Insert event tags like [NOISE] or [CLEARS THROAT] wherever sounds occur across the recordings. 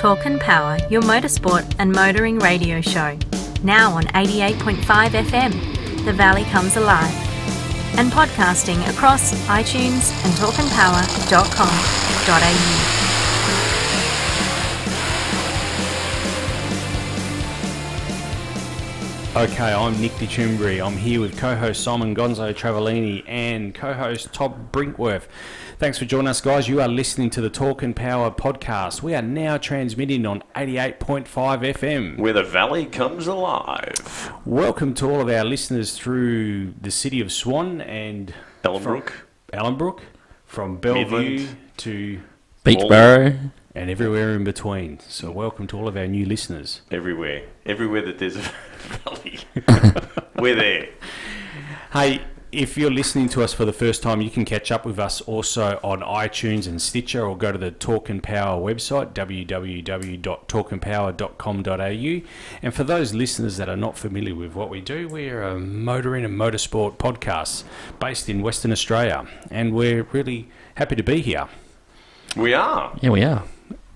Talk and Power, your motorsport and motoring radio show. Now on 88.5 FM, The Valley Comes Alive. And podcasting across iTunes and talkandpower.com.au. Okay, I'm Nick DeChimbri. I'm here with co-host Simon Gonzo Travellini and co-host Todd Brinkworth. Thanks for joining us, guys. You are listening to the Talk and Power podcast. We are now transmitting on 88.5 FM. Where the valley comes alive. Welcome to all of our listeners through the city of Swan and Ellenbrook. Allenbrook, from Bellevue Midland. to Beechboro. and everywhere in between. So, welcome to all of our new listeners. Everywhere. Everywhere that there's a [LAUGHS] valley. [LAUGHS] We're there. Hey, if you're listening to us for the first time, you can catch up with us also on iTunes and Stitcher or go to the Talk and Power website, www.talkandpower.com.au. And for those listeners that are not familiar with what we do, we're a motoring and motorsport podcast based in Western Australia. And we're really happy to be here. We are. Yeah, we are.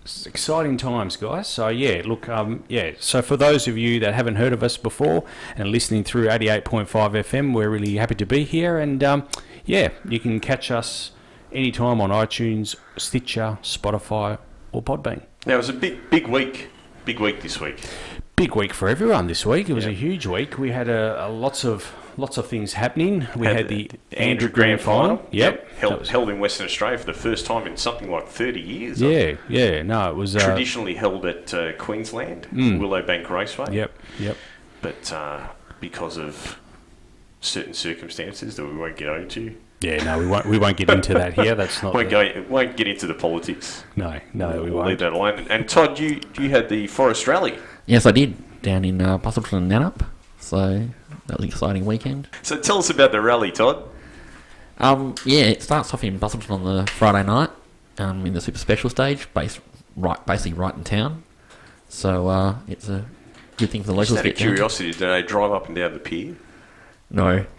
It's exciting times, guys. So yeah, look, um, yeah. So for those of you that haven't heard of us before and listening through 88.5 FM, we're really happy to be here. And um, yeah, you can catch us anytime on iTunes, Stitcher, Spotify, or Podbean. Now, it was a big, big week. Big week this week. Big week for everyone this week. It was Yeah. a huge week. We had a, a lots of lots of things happening. We had, the, ANDRA ANDRA Grand Final. Yep, Held, That was- held in Western Australia for the first time in something like 30 years. yeah, yeah. No, it was. Uh, Traditionally held at uh, Queensland, Mm. Willowbank Raceway. Yep, yep. But uh, because of certain circumstances that we won't get into, Yeah, no, we won't. We won't get into that here. That's not. [LAUGHS] won't the- go, won't get into the politics. No, no, we we'll won't. leave that alone. And Todd, you you had the Forest Rally. Yes, I did. Down in uh, Busselton and Nannup. So that was an exciting weekend. So tell us about the rally, Todd. Um, yeah, it starts off in Busselton on the Friday night um, in the super special stage, based right, basically right in town. So uh, it's a good thing for the Just locals out of curiosity, do they drive up and down the pier? No. [LAUGHS]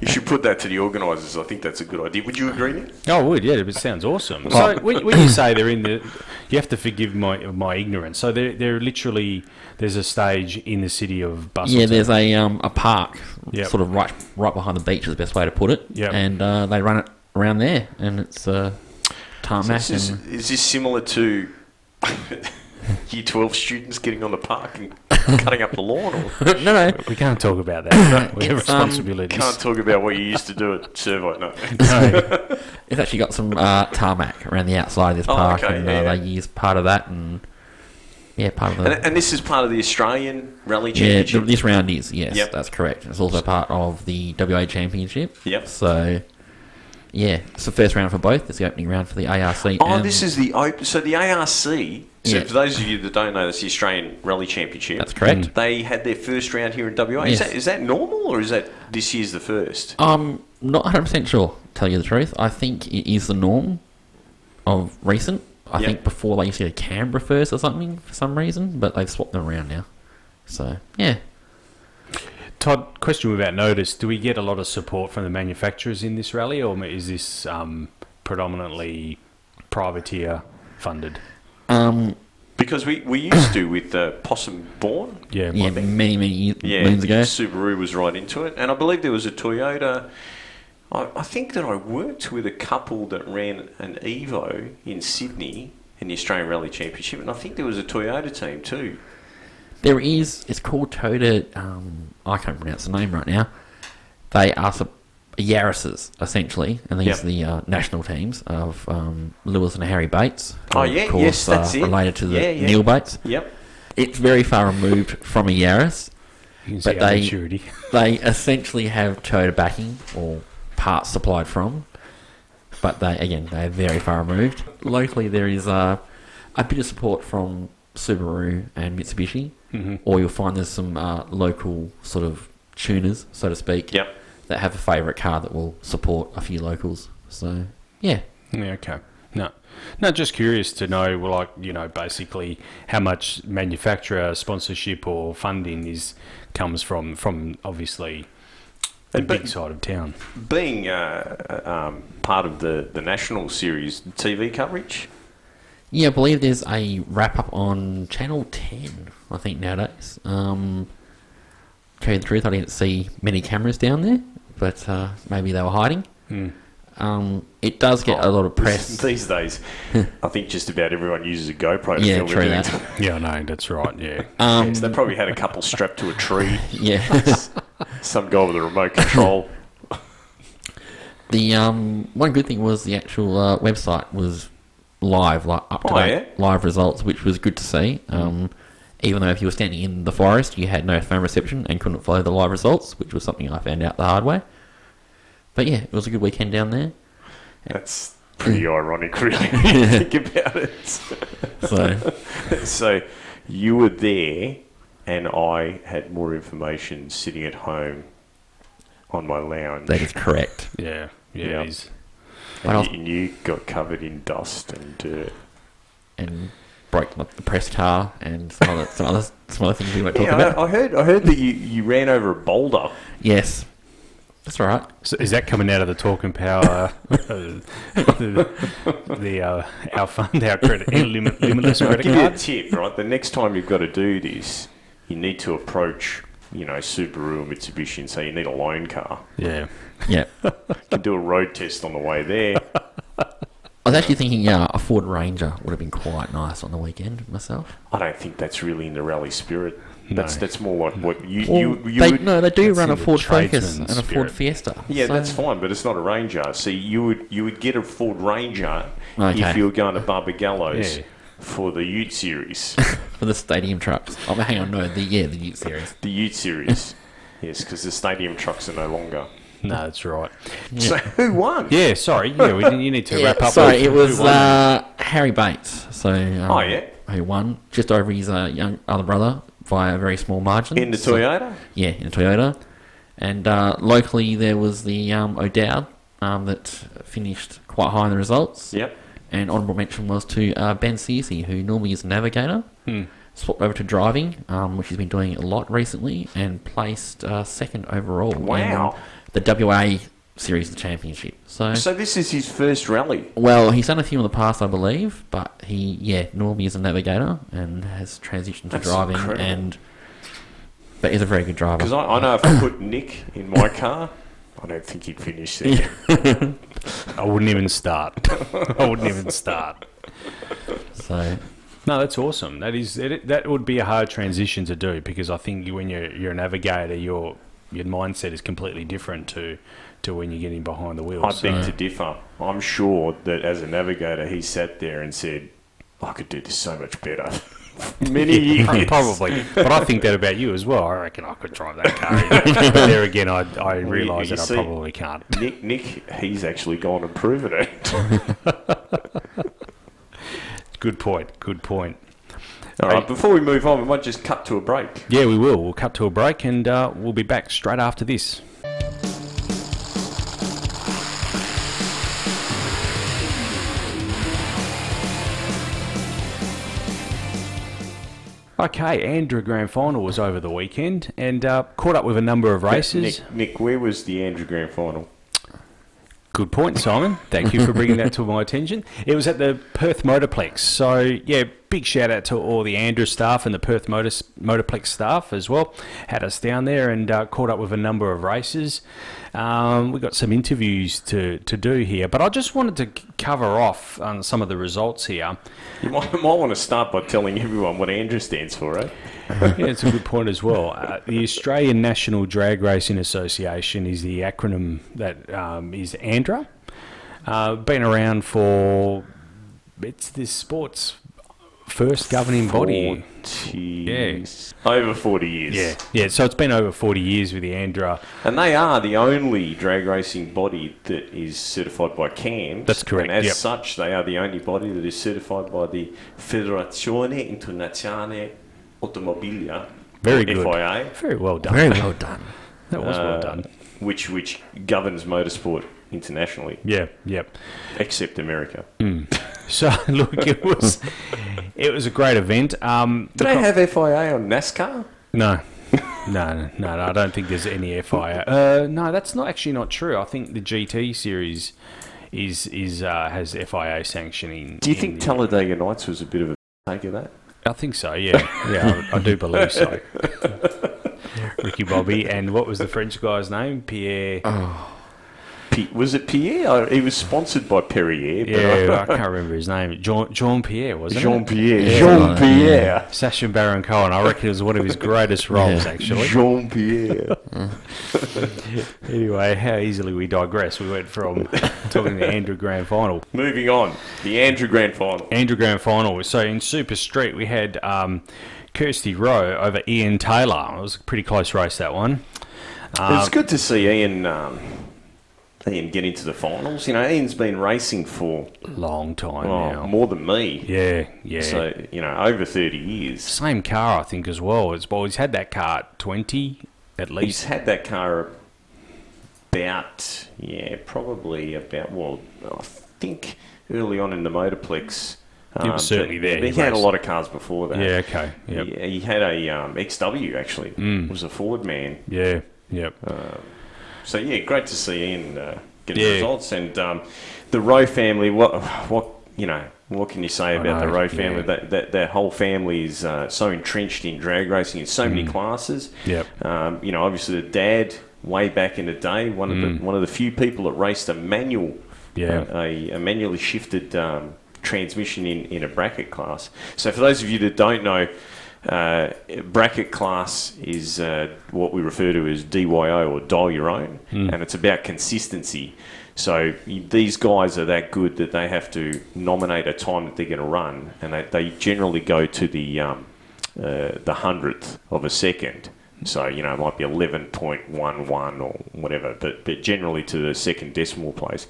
You should put that to the organisers. I think that's a good idea. Would you agree, Nick? Oh, I would yeah, it sounds awesome. So when, when you [CLEARS THROAT] say they're in the, you have to forgive my my ignorance. So they're they're literally there's a stage in the city of Busselton. Yeah, there's a um, a park, Yep. sort of right right behind the beach is the best way to put it. Yep. And uh, they run it around there, and it's uh, tarmac. Is this, and, is this similar to [LAUGHS] Year 12 students getting on the park and [LAUGHS] cutting up the lawn? Or [LAUGHS] no, no. we can't talk about that. we have It's, um, responsibilities. can't talk about what you used to do at Servo, no. [LAUGHS] No. It's actually got some uh, tarmac around the outside of this Oh, park, okay, and yeah, uh, yeah. they use part of that, and yeah, part of the And, and this is part of the Australian Rally. Championship? th- This round is yes, Yep. that's correct. It's also part of the WA Championship. Yep. So yeah, it's the first round for both. It's the opening round for the ARC. Oh, and this is the open. So the ARC. So Yeah. for those of you that don't know, that's the Australian Rally Championship. That's correct. They had their first round here in WA. Is, that, is that normal or is that this year's the first? I'm not 100 percent sure. Tell you the truth, I think it is the norm of recent. I Yep. think before they used to go to Canberra first or something for some reason, but they've swapped them around now. So yeah, Todd, question without notice: Do we get a lot of support from the manufacturers in this rally, or is this um, predominantly privateer funded? Um, Because we, we used to with uh, Possum Bourne. Yeah, yeah, might many many ye- Yeah, moons ago. Subaru was right into it, and I believe there was a Toyota. I, I think that I worked with a couple that ran an Evo in Sydney in the Australian Rally Championship, and I think there was a Toyota team too. There is. It's called Toda. Um, I can't pronounce the name right now. They are sup- Yaris's essentially, and these Yep. are the uh, national teams of um, Lewis and Harry Bates. Oh, of yeah, course, yes, that's uh, it. Related to the Yeah, yeah. Neal Bates. Yep. It's very far removed from a Yaris. You can see But our they- maturity. [LAUGHS] They essentially have Toyota backing or parts supplied from, but they again they're very far removed. Locally, there is uh, a bit of support from Subaru and Mitsubishi, Mhm. or you'll find there's some uh, local sort of tuners, so to speak, Yep. That have a favourite car that will support a few locals. So yeah, Yeah, okay. No, no, just curious to know, like you know, basically how much manufacturer sponsorship or funding is comes from from obviously the And but- big side of town. Being uh, um, part of the, the national series TV coverage, Yeah, I believe there's a wrap up on Channel 10, I think, nowadays. Um, to tell you the truth, I didn't see many cameras down there, but uh, maybe they were hiding. Hmm. Um, it does get a lot of press. These days, [LAUGHS] I think just about everyone uses a GoPro to Yeah, film true that. Yeah, no, that's right. Yeah. [LAUGHS] Um, So they probably had a couple strapped to a tree. [LAUGHS] yeah. Some guy with a remote control. the um, one good thing was the actual uh, website was live, like up to Oh, date yeah? live results, which was good to see. Um, even though if you were standing in the forest, you had no phone reception and couldn't follow the live results, which was something I found out the hard way. But yeah, it was a good weekend down there. That's pretty ironic, [LAUGHS] really, when you think about it. So [LAUGHS] so you were there, and I had more information sitting at home on my lounge. that is correct. Yeah. Yeah. Yeah. It is. And, you, and you got covered in dust and dirt. And broke like, the press car and some other some other some other things we won't talk Yeah, about. I, I heard. I heard that you, you ran over a boulder. Yes, that's all right. So is that coming out of the Talk and Power? uh, [LAUGHS] the the uh, our fund, our credit, our limit, limitless I'll credit give you a card. tip, right? The next time you've got to do this, you need to approach, you know, Subaru or Mitsubishi and say you need a loan car. Yeah. Yeah, You can do a road test on the way there. I was actually thinking, yeah, a Ford Ranger would have been quite nice on the weekend myself. I don't think that's really in the rally spirit. That's No. that's more like what you Well, you, you they, would. no, they do run a Ford Focus and a Ford. Fiesta. Yeah, so- that's fine, but it's not a Ranger. See, you would you would get a Ford Ranger Okay. if you were going to Barbagallo's Yeah. for the Ute series. [LAUGHS] for the stadium trucks. Oh, hang on, no, the yeah, the Ute series. the Ute series. yes, because the stadium trucks are no longer. No, that's right. So who won? Yeah. Sorry. Yeah. We, you need to wrap up. Sorry, it was uh, Harry Bates. So um, Oh, yeah? who won just over his uh, young other brother by a very small margin In the So- Toyota? yeah, in a Toyota. And uh, locally, there was the um, O'Dowd um, that finished quite high in the results. Yep. And honourable mention was to uh, Ben Searcy, who normally is a navigator, Hmm. swapped over to driving, um, which he's been doing a lot recently, and placed uh, second overall. Wow. In the WA Series of the Championship. So, So this is his first rally. well, he's done a few in the past, I believe, but he, yeah, normally is a navigator and has transitioned to That's driving, incredible. and but he's a very good driver. Because I, I know if I put Nick in my car, I don't think he'd finish there. I wouldn't even start. [LAUGHS] I wouldn't even start. So, No, that's awesome. That is it, that would be a hard transition to do because I think when you're you're a navigator, your your mindset is completely different to to when you're getting behind the wheel. I So- beg to differ. I'm sure that as a navigator, he sat there and said, I could do this so much better. [LAUGHS] Many [LAUGHS] Yeah, years. probably, but I think that about you as well. I reckon I could drive that car. [LAUGHS] but there again, I, I realise that see- I probably can't. Nick, Nick, he's actually gone and proven it. Good point. Good point. All right, before we move on, we might just cut to a break. Yeah, we will. We'll cut to a break and uh, we'll be back straight after this. Okay, ANDRA Grand Final was over the weekend and uh, caught up with a number of races. Nick, Nick, where was the ANDRA Grand Final? Good point, Simon. Thank you for bringing that to my attention. It was at the Perth Motorplex. So, yeah, big shout out to all the ANDRA staff and the Perth Motor, Motorplex staff as well. Had us down there and uh, caught up with a number of races. Um, we got some interviews to, to do here, but I just wanted to cover off on some of the results here. You might, might want to start by telling everyone what ANDRA stands for, eh? [LAUGHS] yeah, it's a good point as well. Uh, the Australian National Drag Racing Association is the acronym that um, is ANDRA. Uh, been around for it's this sport's first governing body. 40 Over 40 years. Yeah, yeah. So it's been over forty years with the ANDRA. And they are the only drag racing body that is certified by CAMS. That's correct, And as yep. such, they are the only body that is certified by the Federazione Internazionale Automobilia, Very good. FIA, Very well done. very well done. [LAUGHS] That was well uh, done. which which governs motorsport internationally, Yeah, yep. except America. [LAUGHS] So look, it was it was a great event. Um, Do they have FIA on NASCAR? No. [LAUGHS] no, no, no, no, I don't think there's any FIA. Uh, no, that's not actually not true. I think the GT series is is uh, has FIA sanctioning. Do you think the- Talladega Nights was a bit of a take of that? I think so. Yeah, yeah, I, I do believe so. [LAUGHS] Ricky Bobby, and what was the French guy's name? Pierre. Oh. P- was it Pierre? He was sponsored by Perrier. but yeah, [LAUGHS] I can't remember his name. Jean, Jean Pierre, wasn't Jean Pierre. Yeah. Jean Pierre. Sacha Baron Cohen. I reckon it was one of his [LAUGHS] greatest roles, Yeah. actually. Jean Pierre. [LAUGHS] Anyway, how easily we digress. We went from talking the ANDRA Grand Final. Moving on, the ANDRA Grand Final. ANDRA Grand Final. So in Super Street, we had um, Kirsty Rowe over Ian Taylor. It was a pretty close race, that one. Um, it's good to see Ian. Um, Ian get into the finals. You know, Ian's been racing for long time oh, now. more than me. Yeah, yeah. So you know, over thirty years. Same car, I think, as well. It's well, he's had that car at twenty at least. He's had that car about yeah, probably about well, I think early on in the Motorplex. He was certainly but- there. but He, He had a lot of cars before that. Yeah, okay. Yep. He, he had a um, XW actually. Mm. Was a Ford man. Yeah, yep. So yeah, great to see Ian uh, getting Yeah. results and um, the Rowe family. What what you know? What can you say I about the Rowe family? yeah. That, that that whole family is uh, so entrenched in drag racing in so many classes. Mm. Yep. Um, you know, obviously the dad way back in the day, one of the one of the few people that raced a manual, Mm. Yeah. uh, a, a manually shifted um, transmission in, in a bracket class. So for those of you that don't know, uh, bracket class is uh, what we refer to as DYO or dial your own, Hmm. and it's about consistency. So these guys are that good that they have to nominate a time that they're going to run, and they, they generally go to the um, uh, the hundredth of a second. So you know it might be eleven point one one or whatever, but but generally to the second decimal place.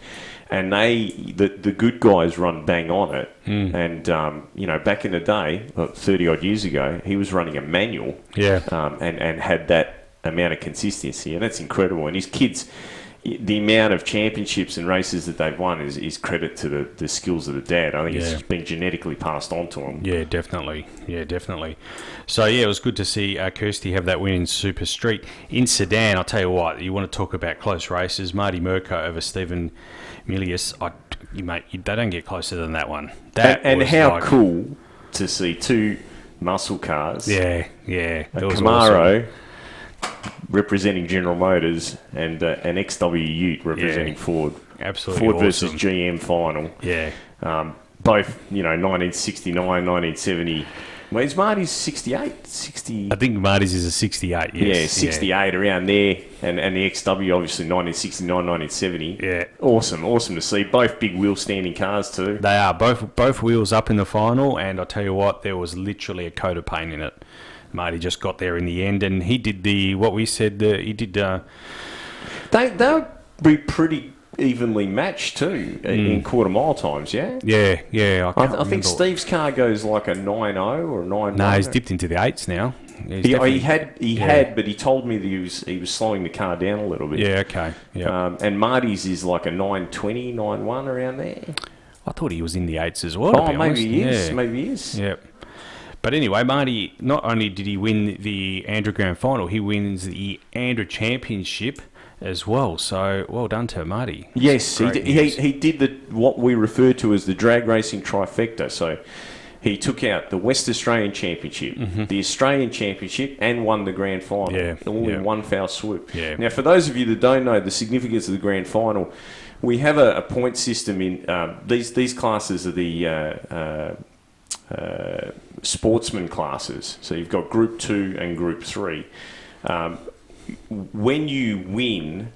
And they the the good guys run bang on it. And um, you know back in the day, thirty odd years ago, he was running a manual Yeah. um, and and had that amount of consistency, and that's incredible. And his kids, the amount of championships and races that they've won is, is credit to the, the skills of the dad. I think Yeah. it's been genetically passed on to him. Yeah, definitely. Yeah, definitely. So yeah, it was good to see uh, Kirsty have that win in Super Street in Sedan. I'll tell you what, you want to talk about close races. Marty Mirko over Stephen Milius. I, you mate, you, they don't get closer than that one. That and and how like- cool to see two muscle cars, Yeah, yeah. a Camaro representing General Motors and uh, an XW Ute representing Yeah. Ford. Absolutely Ford versus. GM final. Yeah. Um, both, you know, 1969, 1970. Well, is Marty's 68? 60. I think Marty's is a 68, yes. yeah, 68 around there. And, and the XW, obviously, 1969, 1970. Yeah. Awesome, awesome to see. Both big wheel standing cars, too. They are both both wheels up in the final, and I'll tell you what, there was literally a coat of paint in it. Marty just got there in the end, and he did the what we said. The, he did uh, They, they'll be pretty evenly matched, too, in quarter mile times, yeah? yeah, yeah. I, I, think. Steve's car goes like a 9.0 or a 9 No, he's dipped into the eights now. He, he had, he yeah. had, but he told me that he was he was slowing the car down a little bit. Yeah, okay. Yeah, Um, and Marty's is like a 920, 91 around there. I thought he was in the eights as well. Oh, be maybe honest. he is. Yeah. Maybe he is. Yeah. But anyway, Marty, not only did he win the ANDRA Grand Final, he wins the ANDRA Championship as well. So well done to Marty. Yes, he, did, he, he did the what we refer to as the drag racing trifecta. So he took out the West Australian Championship, the Australian Championship, and won the grand final. Mm-hmm. Yeah, all yeah. in one foul swoop. Yeah. Now, for those of you that don't know the significance of the grand final, we have a, a point system in um, these these classes are the. Uh, uh, uh, sportsman classes. So you've got Group Two and Group Three. Um, when you win,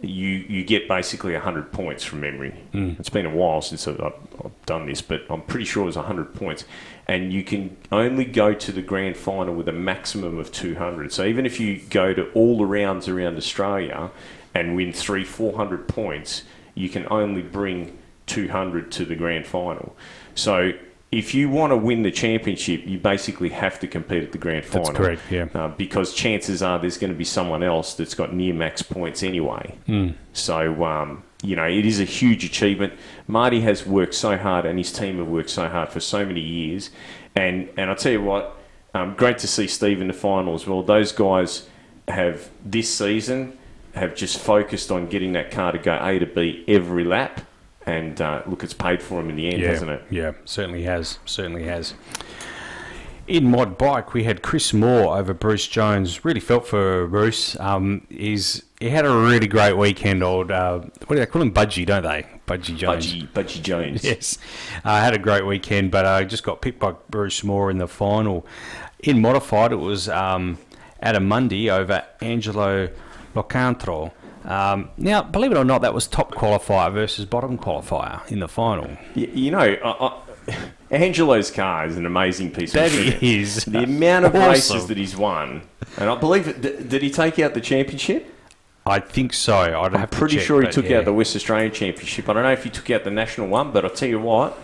you you get basically hundred points from memory. Hmm. It's been a while since I've, I've done this, but I'm pretty sure it's hundred points, and you can only go to the grand final with a maximum of two hundred. So even if you go to all the rounds around Australia and win three four hundred points, you can only bring two hundred to the grand final. So if you want to win the championship, you basically have to compete at the grand final. That's correct, yeah. Uh, because chances are there's going to be someone else that's got near max points anyway. So, um, you know, it is a huge achievement. Marty has worked so hard and his team have worked so hard for so many years. And, and I'll tell you what, um, great to see Steve in the final as well. Those guys have, this season, have just focused on getting that car to go A to B every lap. And uh, look, it's paid for him in the end, yeah, hasn't it? Yeah, certainly has. Certainly has. In mod bike, we had Chris Moore over Bruce Jones. Really felt for Bruce. Um, he's he had a really great weekend. Old uh, what do they call him? Budgie, don't they? Budgie Jones. Budgie, Budgie Jones. [LAUGHS] Yes, I uh, had a great weekend, but I just got picked by Bruce Moore in the final. In modified, it was um, Adam Mundy over Angelo Locantro. Um, now, believe it or not, that was top qualifier versus bottom qualifier in the final. You, you know, I, I, Angelo's car is an amazing piece That of equipment. is The amount of awesome. races that he's won, and I believe it, did, did he take out the championship? I think so. I'd have to Pretty check, sure he took yeah. out the West Australian Championship. I don't know if he took out the national one, but I'll tell you what,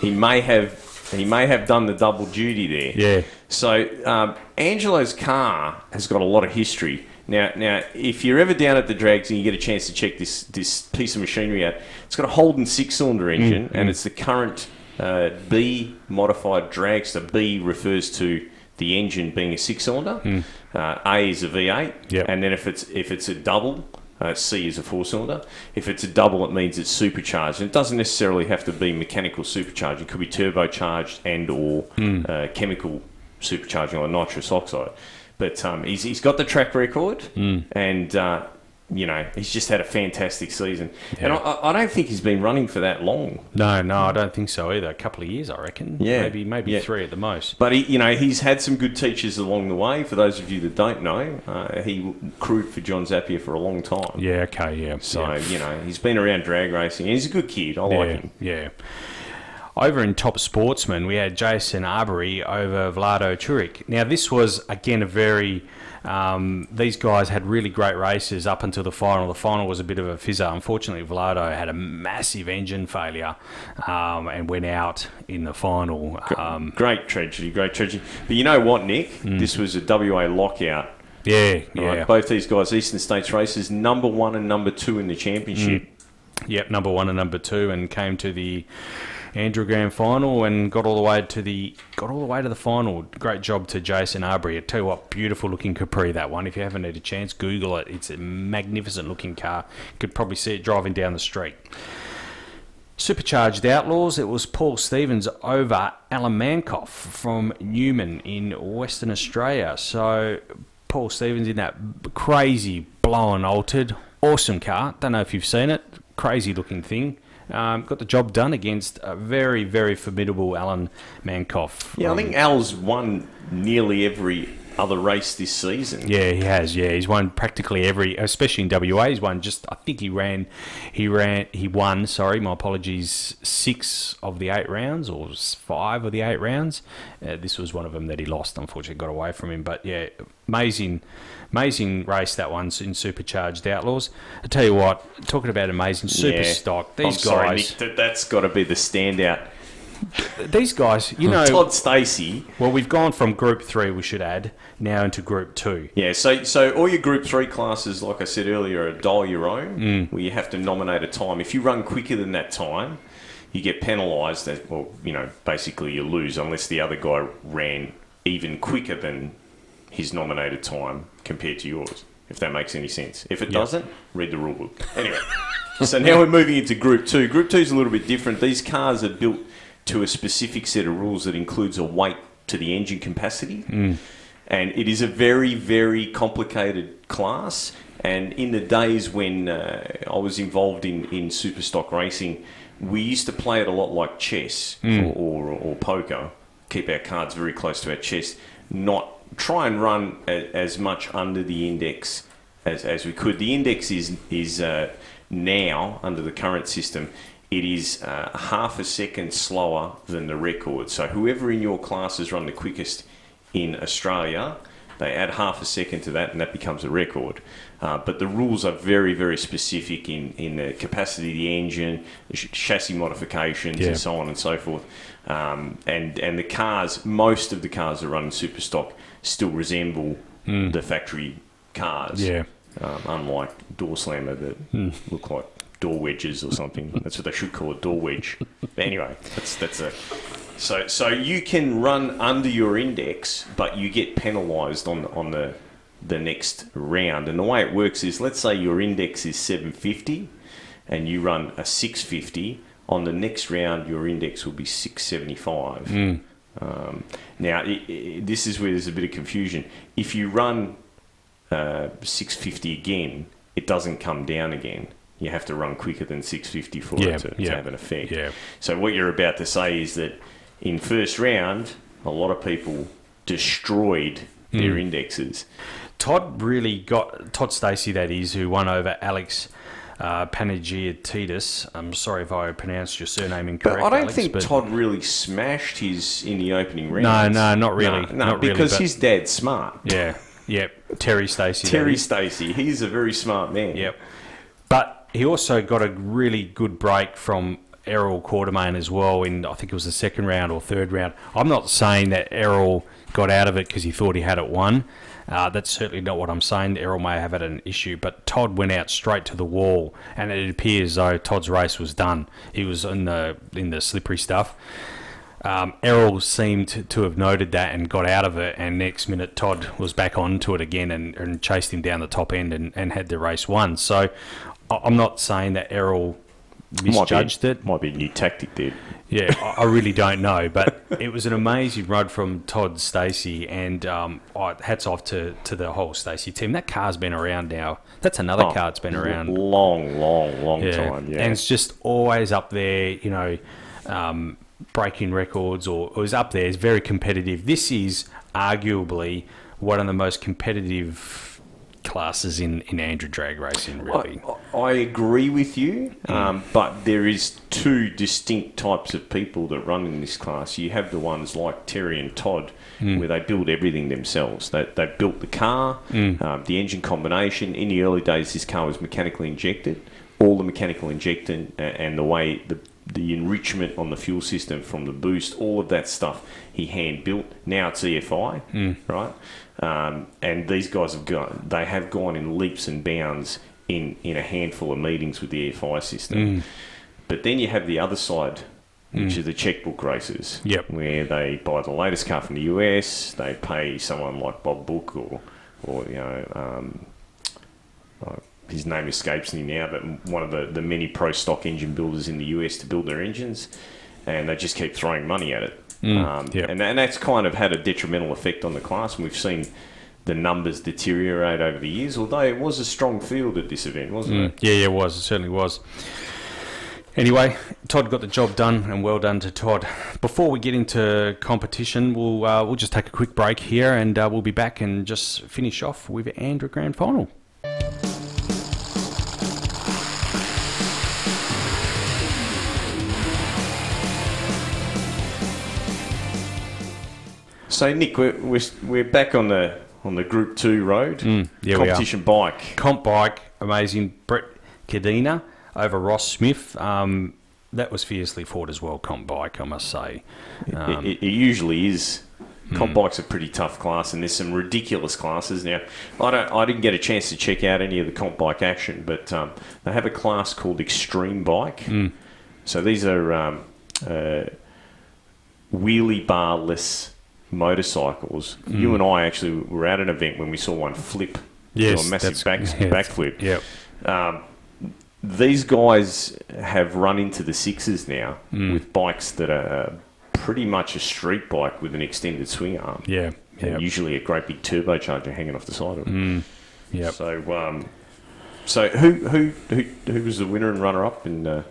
he may have he may have done the double duty there. Yeah. So um, Angelo's car has got a lot of history. Now, now, if you're ever down at the drags and you get a chance to check this this piece of machinery out, it's got a Holden six-cylinder engine, and it's the current uh, B modified dragster. B refers to the engine being a six-cylinder. Uh, a is a V8, Yep. and then if it's if it's a double, uh, C is a four-cylinder. If it's a double, it means it's supercharged. And it doesn't necessarily have to be mechanical supercharging. It could be turbocharged and or uh, chemical supercharging or nitrous oxide. But um, he's, he's got the track record, and uh, you know he's just had a fantastic season. And I, I don't think he's been running for that long. No, no, I don't think so either. A couple of years, I reckon. Yeah. maybe maybe Yeah. three at the most. But he, you know, he's had some good teachers along the way. For those of you that don't know, uh, he crewed for John Zappia for a long time. Yeah, okay, yeah. So yeah. you know, he's been around drag racing. He's a good kid. I like yeah, him. yeah. Over in Top Sportsman, we had Jason Arbery over Vlado Churik. Now, this was, again, a very. Um, these guys had really great races up until the final. The final was a bit of a fizzer. Unfortunately, Vlado had a massive engine failure um, and went out in the final. Um, Great tragedy, great tragedy. But you know what, Nick? This was a WA lockout. yeah, Right? yeah. Both these guys, Eastern States races, number one and number two in the championship. Yep, number one and number two, and came to the ANDRA Grand final and got all the way to the got all the way to the final. Great job to Jason Arbery. I tell you what, beautiful looking Capri that one. If you haven't had a chance, Google it. It's a magnificent looking car. Could probably see it driving down the street. Supercharged Outlaws, it was Paul Stevens over Alan Mankoff from Newman in Western Australia. So Paul Stevens in that crazy blown altered, awesome car. Don't know if you've seen it, crazy looking thing. Um, got the job done against a very, very formidable Alan Mankoff. Yeah, I think Al's won nearly every other race this season. Yeah, he has. Yeah, he's won practically every, especially in WA. He's won just. I think he ran, he ran, he won. Sorry, my apologies. Six of the eight rounds, or five of the eight rounds. Uh, this was one of them that he lost. Unfortunately, got away from him. But yeah, amazing, amazing race that one's in Supercharged Outlaws. I tell you what, talking about amazing super Yeah. stock. I'm These sorry, guys, Nick, that, that's got to be the standout. these guys. You [LAUGHS] know, Todd Stacey. well, we've gone from Group Three. We should add now into Group Two. Yeah, so so all your Group Three classes, like I said earlier, are dial your own, Mm. where you have to nominate a time. If you run quicker than that time, you get penalised. Well, you know, basically you lose unless the other guy ran even quicker than his nominated time compared to yours. If that makes any sense. If it Yeah. doesn't, read the rule book. Anyway, [LAUGHS] so now we're moving into Group Two. Group Two is a little bit different. These cars are built to a specific set of rules that includes a weight to the engine capacity and it is a very very complicated class and in the days when uh, I was involved in, in super stock racing we used to play it a lot like chess or, or, or poker keep our cards very close to our chest not try and run a, as much under the index as, as we could the index is is uh, now under the current system it is uh, half a second slower than the record so whoever in your class has run the quickest in Australia, they add half a second to that, and that becomes a record. Uh, but the rules are very, very specific in, in the capacity of the engine, the ch- chassis modifications, Yeah. and so on and so forth. Um, and and the cars, most of the cars that run in super stock, still resemble hmm. the factory cars. Yeah. Um, unlike door slammer that hmm. look like door wedges or something. [LAUGHS] That's what they should call it, door wedge. But anyway, that's that's a so so you can run under your index, but you get penalised on on the the next round. And the way it works is, let's say your index is 750, and you run a 650, on the next round your index will be 675. Hmm. Um, now, i i this is where there's a bit of confusion. If you run uh, 650 again, it doesn't come down again. You have to run quicker than 650 for Yeah, it to, yeah, to have an effect. yeah. So what you're about to say is that in first round, a lot of people destroyed their Hmm. indexes. Todd really got Todd Stacey, that is, who won over Alex uh, Panagiotidis. I'm sorry if I pronounced your surname incorrect. But I don't Alex, think Todd really smashed his in the opening round. No, no, not really. No, no, Not really, because but- his dad's smart. Yeah, yeah. Terry Stacey. Terry. Stacey, he's a very smart man. Yep. But he also got a really good break from Errol Quartermain as well in, I think it was the second round or third round. I'm not saying that Errol got out of it because he thought he had it won. Uh, that's certainly not what I'm saying. Errol may have had an issue, but Todd went out straight to the wall, and it appears though Todd's race was done. He was in the in the slippery stuff. Um, Errol seemed to, to have noted that and got out of it, and next minute Todd was back onto it again and, and chased him down the top end and, and had the race won. So I'm not saying that Errol misjudged might be, it. Might be a new tactic there. Yeah, I really don't know, but it was an amazing run from Todd Stacey, and um, oh, hats off to, to the whole Stacey team. That car's been around now. That's another Oh, car that's been around long, long, long yeah. time. Yeah, And it's just always up there, you know, um, breaking records or, or is up there. It's very competitive. This is arguably one of the most competitive classes in, in ANDRA drag racing, really. I, I agree with you, um, but there is two distinct types of people that run in this class. You have the ones like Terry and Todd, where they build everything themselves. They, they built the car, um, the engine combination. In the early days, this car was mechanically injected. All the mechanical injecting uh, and the way the the enrichment on the fuel system from the boost, all of that stuff he hand built. Now it's EFI, right? Um, and these guys have gone, they have gone in leaps and bounds in, in a handful of meetings with the EFI system. But then you have the other side, which are the checkbook races, Yep. where they buy the latest car from the US, they pay someone like Bob Book or, or you know, um, his name escapes me now, but one of the, the many pro stock engine builders in the US to build their engines, and they just keep throwing money at it. um, yep. and, and that's kind of had a detrimental effect on the class, and we've seen the numbers deteriorate over the years, although it was a strong field at this event, wasn't it? Yeah, yeah, it was. It certainly was. Anyway, Todd got the job done, and well done to Todd. Before we get into competition, we'll uh, we'll just take a quick break here, and uh, we'll be back and just finish off with ANDRA Grand Final. So, Nick, we're, we're, we're back on the on the Group Two road Mm, yeah, are. competition bike. Comp bike, amazing. Brett Cadena over Ross Smith. Um, that was fiercely fought as well. Comp bike, I must say. Um, it, it, it usually is. Comp bike's a pretty tough class, and there's some ridiculous classes now. I don't, I didn't get a chance to check out any of the comp bike action, but um, they have a class called Extreme Bike. So these are um, uh, wheelie barless motorcycles. You and I actually were at an event when we saw one flip, yes, do a massive back, yeah, backflip. Yep. Um, these guys have run into the sixes now with bikes that are pretty much a street bike with an extended swing arm. Yeah. And Yep. usually a great big turbocharger hanging off the side of it. Yep. So, um, so who, who who who was the winner and runner up in? Uh,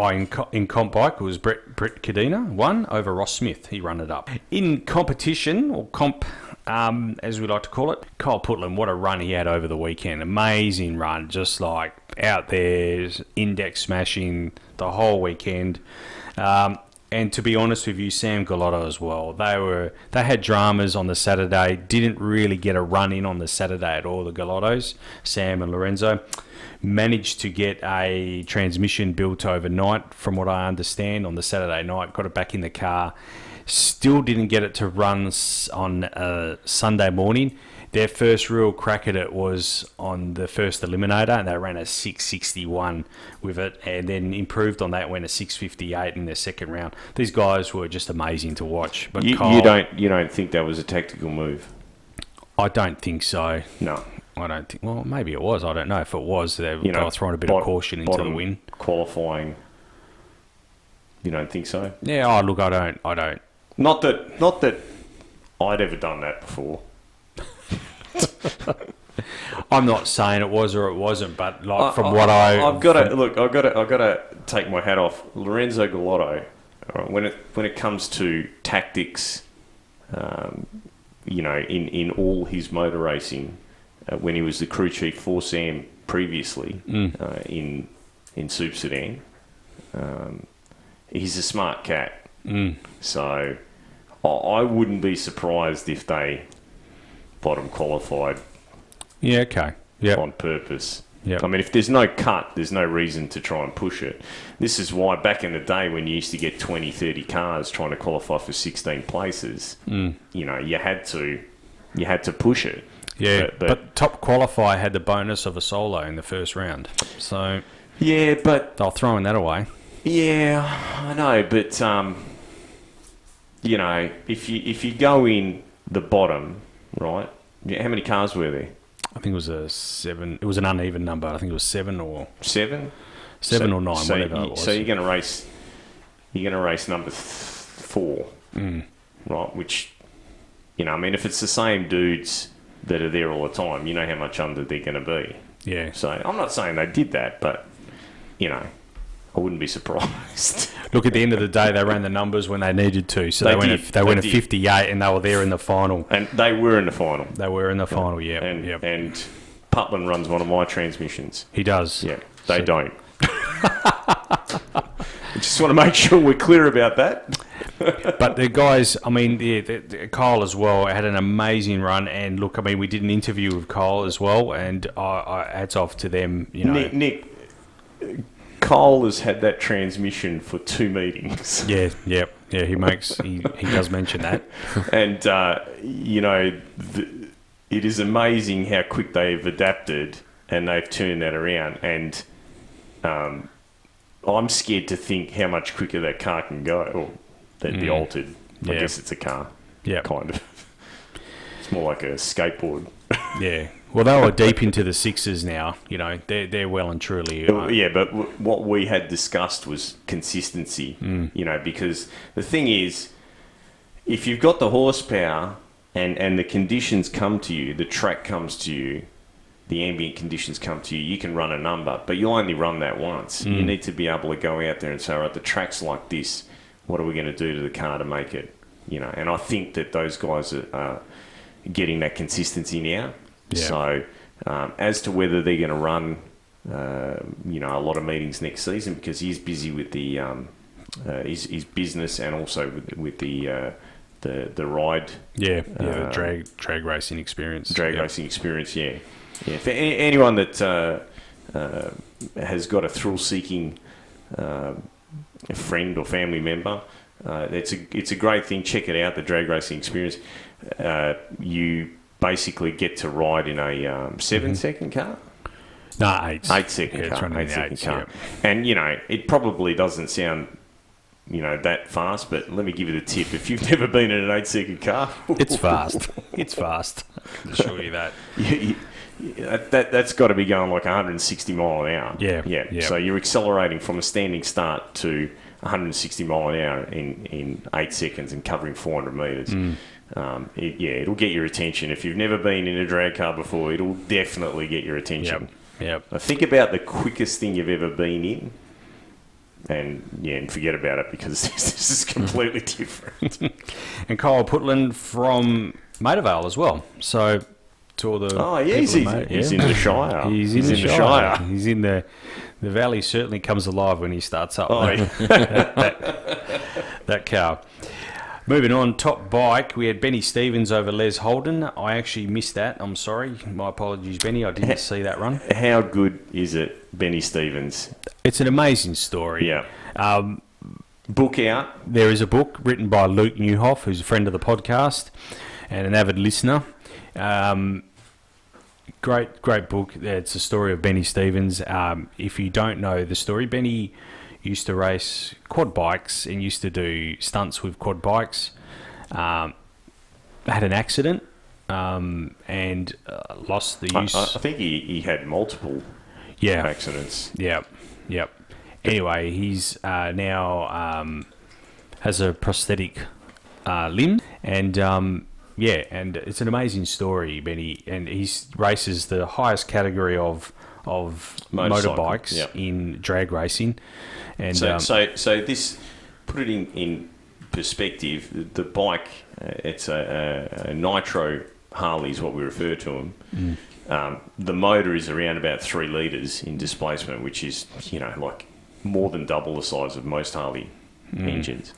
Oh, in, in comp bike was Brett Brett Cadena won over Ross Smith. He run it up in competition or comp, um, as we like to call it. Kyle Putland, what a run he had over the weekend! Amazing run, just like out there, index smashing the whole weekend. Um, and to be honest with you, Sam Galotto as well. They were they had dramas on the Saturday. Didn't really get a run in on the Saturday at all. The Galottos, Sam and Lorenzo, managed to get a transmission built overnight, from what I understand, on the Saturday night. Got it back in the car. Still didn't get it to run on uh, Sunday morning. Their first real crack at it was on the first eliminator, and they ran a 661 with it, and then improved on that, went a 658 in their second round. These guys were just amazing to watch. But you, Kyle, you don't you don't think that was a tactical move? I don't think so. No. I don't think. Well, maybe it was. I don't know if it was. They, You know, were throwing a bit of caution into the win. Qualifying. You don't think so? Yeah. Oh, look, I don't. I don't. Not that, not that I'd ever done that before. [LAUGHS] I'm not saying it was or it wasn't, but like I- from I- what I, I've got to look. I've got to. I've got to take my hat off. Lorenzo Galotto. right, when it when it comes to tactics, um, you know, in in all his motor racing, uh, when he was the crew chief for Sam previously Mm. uh, in in Super Sedan, um, he's a smart cat. Mm. So I, I wouldn't be surprised if they bottom qualified Yeah. Okay. Yeah. on purpose. Yep. I mean, if there's no cut, there's no reason to try and push it. This is why back in the day when you used to get 20, 30 cars trying to qualify for 16 places, Mm. you know, you had to you had to push it. Yeah, But- but, but- top qualifier had the bonus of a solo in the first round, so Yeah, but they're throwing that away. yeah, I know, but um, you know, if you if you go in the bottom, right? Yeah, how many cars were there? I think it was a seven. It was an uneven number. I think it was seven or Seven. seven So- or nine, so whatever you- it was. So you're going to race. You're going to race number th- four, Mm. right? Which, you know, I mean, if it's the same dudes that are there all the time, you know how much under they're going to be. Yeah. So I'm not saying they did that, but you know, I wouldn't be surprised. [LAUGHS] Look, at the end of the day, they ran the numbers when they needed to. So They they, went. did, At, they they went did. at 58, and they were there in the final. and they were in the final. They were in the final. Yeah. And Yep. and Putland runs one of my transmissions. He does. Yeah, they So- don't. [LAUGHS] I just want to make sure we're clear about that. [LAUGHS] But the guys, I mean, the, the, the, Kyle as well had an amazing run. And look, I mean, we did an interview with Kyle as well, and I, I hats off to them. You know, Nick, Nick, Cole has had that transmission for two meetings, [LAUGHS] yeah, yeah, yeah. He makes he, he does mention that. [LAUGHS] and uh, you know the, it is amazing how quick they've adapted and they've turned that around. And um, I'm scared to think how much quicker that car can go, or that'd be Mm. altered. I Yeah. guess it's a car, Yeah, kind of. [LAUGHS] It's more like a skateboard. yeah. Well, they were deep into the sixes now. You know, they're they're well and truly. uh, Yeah, but w- what we had discussed was consistency. Mm. You know, because the thing is, if you've got the horsepower and and the conditions come to you, the track comes to you, the ambient conditions come to you, you can run a number, but you'll only run that once. You Mm. need to be able to go out there and say, all right, the track's like this. What are we going to do to the car to make it? You know, and I think that those guys are uh, getting that consistency now. Yeah. So, um, as to whether they're going to run, uh, you know, a lot of meetings next season because he's busy with the um, uh, his, his business and also with, with the uh, the the ride yeah, yeah. the Uh, drag drag racing experience. drag yeah. racing experience. Yeah, yeah. For anyone that uh, uh, has got a thrill seeking uh, friend or family member, uh, it's a it's a great thing. Check it out, the drag racing experience. Uh, you basically get to ride in a um, seven second car. No, eight. Eight second Yeah, car. running Eight the second eights, car. And you know, it probably doesn't sound, you know, that fast. But let me give you the tip: if you've [LAUGHS] never been in an eight second car, It's [LAUGHS] fast. it's fast. I can assure you that. [LAUGHS] you, you, that, that that's got to be going like 160 mile an hour. Yeah, yeah. yeah. So you're accelerating from a standing start to 160 mile an hour in in eight seconds and covering 400 meters. Mm. Um, it, yeah, it'll get your attention. If you've never been in a drag car before, it'll definitely get your attention. Yep. Yep. Now think about the quickest thing you've ever been in, and yeah, and forget about it because this, [LAUGHS] this is completely different. And Kyle Putland from Matervale as well. So to all the Oh, yeah, he's, he's, he's Mate- in the Shire. [LAUGHS] He's in, the, the Shire. He's in the the valley. Certainly comes alive when he starts up. Oh, [LAUGHS] that, yeah. that car. Moving on, top bike. We had Benny Stevens over Les Holden. I actually missed that. I'm sorry. My apologies, Benny. I didn't [LAUGHS] see that run. How good is it, Benny Stevens? It's an amazing story. Yeah. Um, Book out. there is a book written by Luke Newhoff, who's a friend of the podcast and an avid listener. Um, great, great book. It's a story of Benny Stevens. Um, if you don't know the story, Benny used to race quad bikes and used to do stunts with quad bikes. Um, had an accident um, and uh, lost the use. I I think he, he had multiple yeah, accidents. Yep, yep. Anyway, he's uh, now um, has a prosthetic uh, limb, and um, yeah, and it's an amazing story, Benny. And he races the highest category of of Motorcycle, motorbikes yep. in drag racing, and So, um, so, so this put it in, in perspective. The, the bike, uh, it's a, a, a nitro Harley, is what we refer to them. Mm. Um, the motor is around about three liters in displacement, which is you know like more than double the size of most Harley Mm. engines,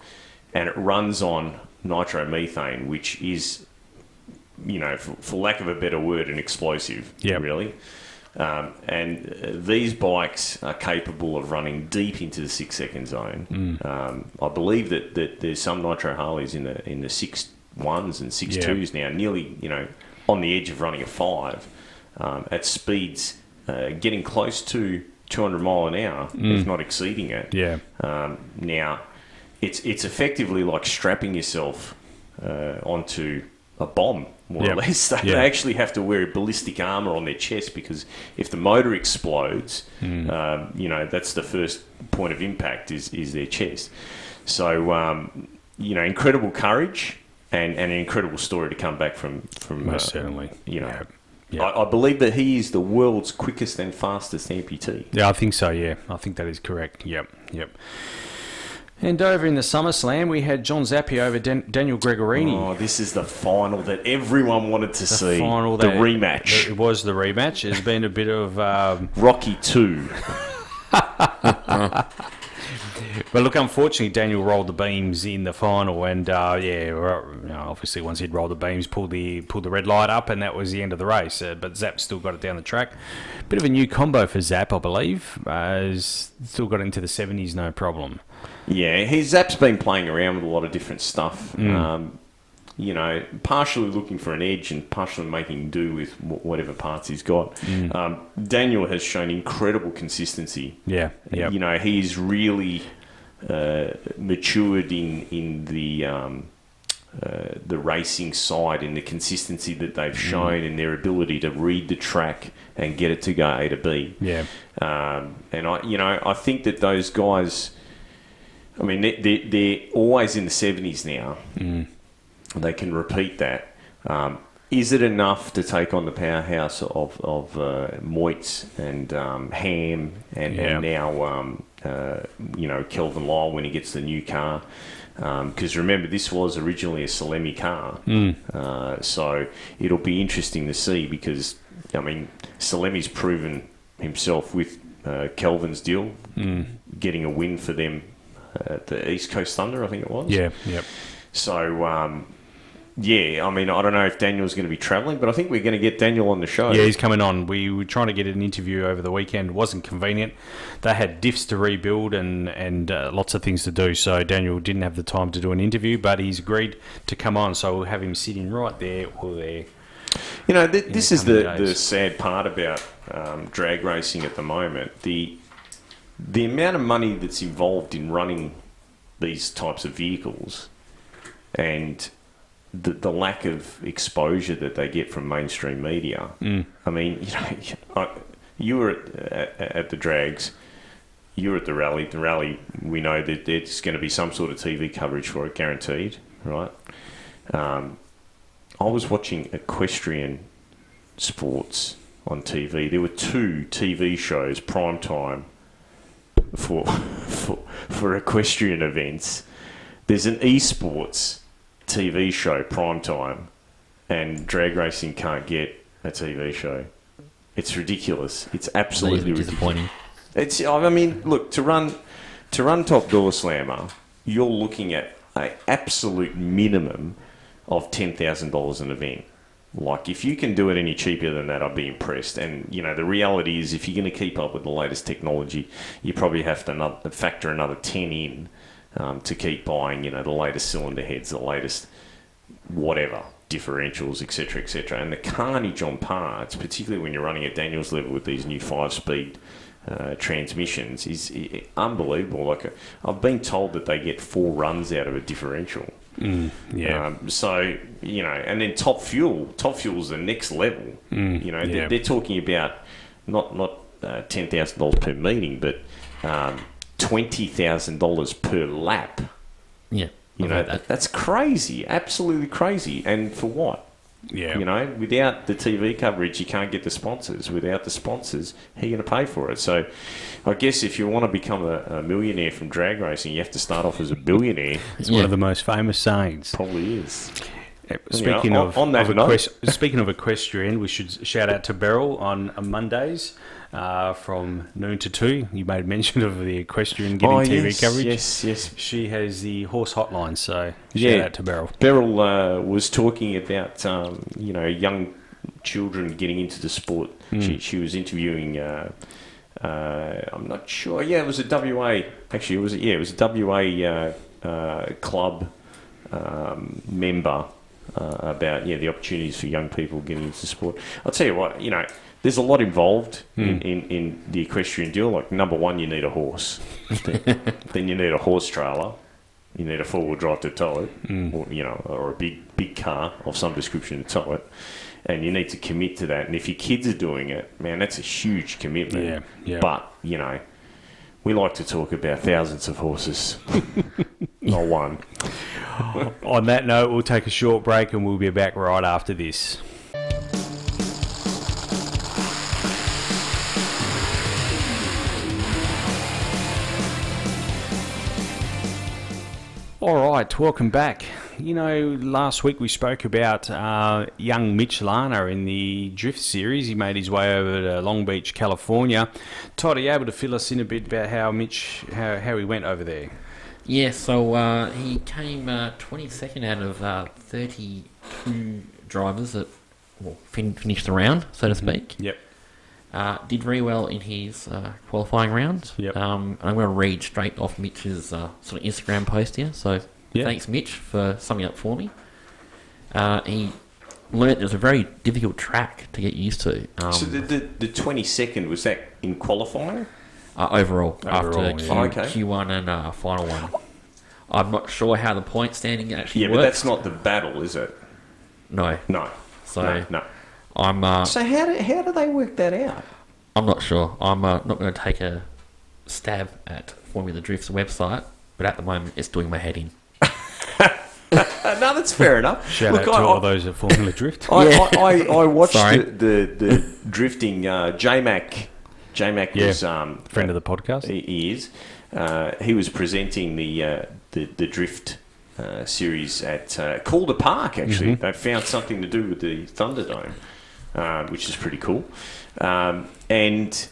and it runs on nitromethane, which is you know, for, for lack of a better word, an explosive. Yep. Really. Um, and uh, these bikes are capable of running deep into the six second zone. Mm. Um, I believe that, that there's some nitro Harleys in the in the six ones and six Yeah. twos now, nearly you know on the edge of running a five um, at speeds uh, getting close to 200 mile an hour, if not exceeding it. Mm. yeah, Um, now, it's it's effectively like strapping yourself uh, onto a bomb, more Yep. or less. [LAUGHS] They, Yeah. they actually have to wear ballistic armor on their chest because if the motor explodes, Mm. um, you know that's the first point of impact is is their chest. So um, you know, incredible courage and, and an incredible story to come back from from most uh, certainly. You know, yeah. Yeah. I, I believe that he is the world's quickest and fastest amputee. Yeah, I think so. Yeah, I think that is correct. Yep, yep. And over in the SummerSlam, we had John Zappia over Dan- Daniel Gregorini. Oh, this is the final that everyone wanted to the see. final, the rematch. It was the rematch. There's been a bit of, um, Rocky 2. [LAUGHS] but look, unfortunately, Daniel rolled the beams in the final, and uh, yeah, you know, obviously once he'd rolled the beams, pulled the pulled the red light up, and that was the end of the race. Uh, but Zap still got it down the track. Bit of a new combo for Zap, I believe. Uh, still got into the 70s, no problem. Yeah, he Zap's been playing around with a lot of different stuff. Mm. Um, you know, partially looking for an edge and partially making do with whatever parts he's got. Mm. Um, Daniel has shown incredible consistency. Yeah, yeah, You know, he's really uh, matured in in the um, uh, the racing side, in the consistency that they've shown, and their ability to read the track and get it to go A to B. yeah. Um, and I, you know, I think that those guys. I mean, they, they, they're always in the seventies now. Mm. They can repeat that. Um, is it enough to take on the powerhouse of of uh, Moitz and um, Ham and, Yeah. and now um, uh, you know Kelvin Lyle when he gets the new car? Because remember, this was originally a Salemi car, Mm. uh, so it'll be interesting to see because I mean Salemi's proven himself with uh, Kelvin's deal, Mm. getting a win for them at the East Coast Thunder, I think it was. Yeah, yep. So, um, yeah, I mean, I don't know if Daniel's going to be travelling, but I think we're going to get Daniel on the show. Yeah, he's coming on. We were trying to get an interview over the weekend. It wasn't convenient. They had diffs to rebuild and and uh, lots of things to do. So Daniel didn't have the time to do an interview, but he's agreed to come on. So we'll have him sitting right there or there. You know, th- this the is the, the sad part about um, drag racing at the moment. The the amount of money that's involved in running these types of vehicles and the, the lack of exposure that they get from mainstream media. Mm. I mean, you know, [LAUGHS] I- you were at, at, at the drags, you were at the rally. The rally, we know that there's going to be some sort of TV coverage for it, guaranteed, right? Um, I was watching equestrian sports on TV. There were two TV shows prime time for for, for equestrian events. There's an esports TV show prime time, and drag racing can't get a TV show. It's ridiculous. It's absolutely disappointing. It's. I mean, look to run to run top door slammer. You're looking at an absolute minimum of ten thousand dollars an event. Like if you can do it any cheaper than that, I'd be impressed. And you know, the reality is, if you're going to keep up with the latest technology, you probably have to factor another ten in um, to keep buying. You know, the latest cylinder heads, the latest whatever differentials, etc., etc. And the carnage on parts, particularly when you're running at Daniels level with these new five-speed uh, transmissions, is unbelievable. Like I've been told that they get four runs out of a differential. Mm, yeah. Um, so you know, and then Top Fuel, Top Fuel's the next level. Mm, you know, yeah. they're, they're talking about not not uh, ten thousand dollars per meeting, but um, twenty thousand dollars per lap. Yeah, You I've know, that. that's crazy, absolutely crazy. And for what? Yeah. You know, without the TV coverage, you can't get the sponsors. Without the sponsors, how are you going to pay for it? So, I guess if you want to become a, a millionaire from drag racing, you have to start off as a billionaire. It's Yeah. one of the most famous sayings. Probably is. Speaking on- of, on that of note- equest- speaking of equestrian, we should shout out to Beryl on uh, Mondays uh, from noon to two. You made mention of the equestrian getting TV Oh, yes, coverage. Yes, yes. She has the horse hotline, so Yeah. shout out to Beryl. Beryl uh, was talking about um, you know young children getting into the sport. She, she was interviewing. Uh, uh, I'm not sure. Yeah, it was a WA. Actually, it was yeah, it was a WA uh, uh, club um, member uh, about yeah the opportunities for young people getting into sport. I'll tell you what, you know, there's a lot involved in, hmm. in, in the equestrian deal. Like number one, you need a horse. [LAUGHS] then, you need a horse trailer. You need a four wheel drive to tow it, hmm. or you know, or a big big car of some description to tow it. And you need to commit to that. And if your kids are doing it, man, that's a huge commitment. Yeah, yeah. But you know, we like to talk about thousands of horses, [LAUGHS] not one. On that note, we'll take a short break and we'll be back right after this. All right, welcome back. You know, last week we spoke about uh, young Mitch Lana in the Drift Series. He made his way over to Long Beach, California. Todd, are you able to fill us in a bit about how Mitch, how, how he went over there? Yeah, so uh, he came uh, 22nd out of uh, 32 drivers that well, fin- finished the round, so to speak. Yep. Uh, did very well in his uh, qualifying round. Yep. Um, I'm going to read straight off Mitch's uh, sort of Instagram post here. So Yeah. thanks, Mitch, for summing up for me. Uh, he learnt it was a very difficult track to get used to. Um, so the, the the twenty second was that in qualifying? uh, overall, Overall, after Q, yeah. Okay. Q1 and uh, final one. I'm not sure how the point standing actually Yeah, but that's not the battle, is it? No. No. So no, no. I'm uh, So how do, how do they work that out? I'm not sure. I'm uh, not going to take a stab at Formula Drift's website, but at the moment it's doing my head in. [LAUGHS] No, that's fair enough. Shout Look, out to I, all those at Formula Drift. [LAUGHS] I, Yeah. I, I, I watched the, the, the drifting. Uh, J Mac, J Mac Yeah. was um, Friend of the podcast. He, he is. Uh, he was presenting the uh, the, the drift uh, series at uh, Calder Park. Actually, Mm-hmm. they found something to do with the Thunderdome, uh, which is pretty cool. Um, and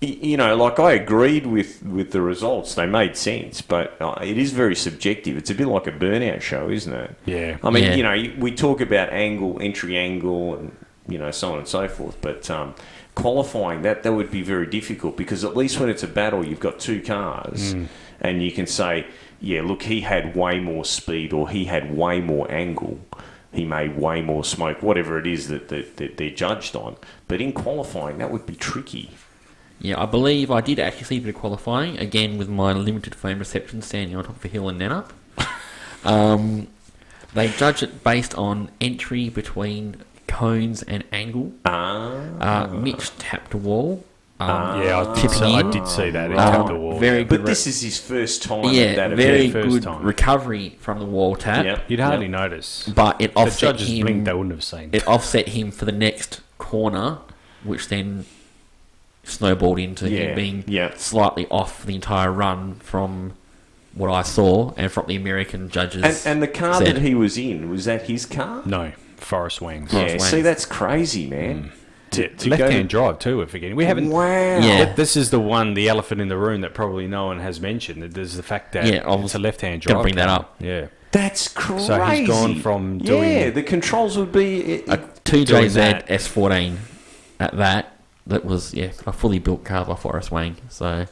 you know, like I agreed with with the results; they made sense. But uh, it is very subjective. It's a bit like a burnout show, isn't it? Yeah. I mean, Yeah. you know, we talk about angle, entry angle, and you know, so on and so forth. But um, qualifying that that would be very difficult because at least when it's a battle, you've got two cars, and you can say, yeah, look, he had way more speed, or he had way more angle. He made way more smoke, whatever it is that, that, that they're judged on. But in qualifying, that would be tricky. Yeah, I believe I did actually see a bit of qualifying, again with my limited phone reception standing on top of a hill in Nannup. [LAUGHS] um, they judge it based on entry between cones and angle. Ah, Uh, Mitch tapped a wall. Um, Yeah, I did, Tipping see, I in. did see that. He Um, tapped the wall. very but re- this is his first time yeah, at that very event. First good time. recovery from the wall tap. Yep. You'd hardly Yep. notice. But it The offset judges him. blinked, they wouldn't have seen. it offset him for the next corner, which then snowballed into Yeah, him being yeah. slightly off the entire run from what I saw and from the American judges. And, and the car said. that he was in, was that his car? no, Forrest Wang's. Yeah, Forest see, that's crazy, man. To, to Left-hand drive too. We're forgetting. We haven't. Wow. Yeah. This is the one, the elephant in the room that probably no one has mentioned. There's the fact that Yeah, I it's was a left-hand drive. gonna bring that up. Yeah. That's crazy. So he's gone from doing Yeah, the controls would be. A it- 2JZ. S14 at that. That was yeah a fully built car by Forrest Wang. So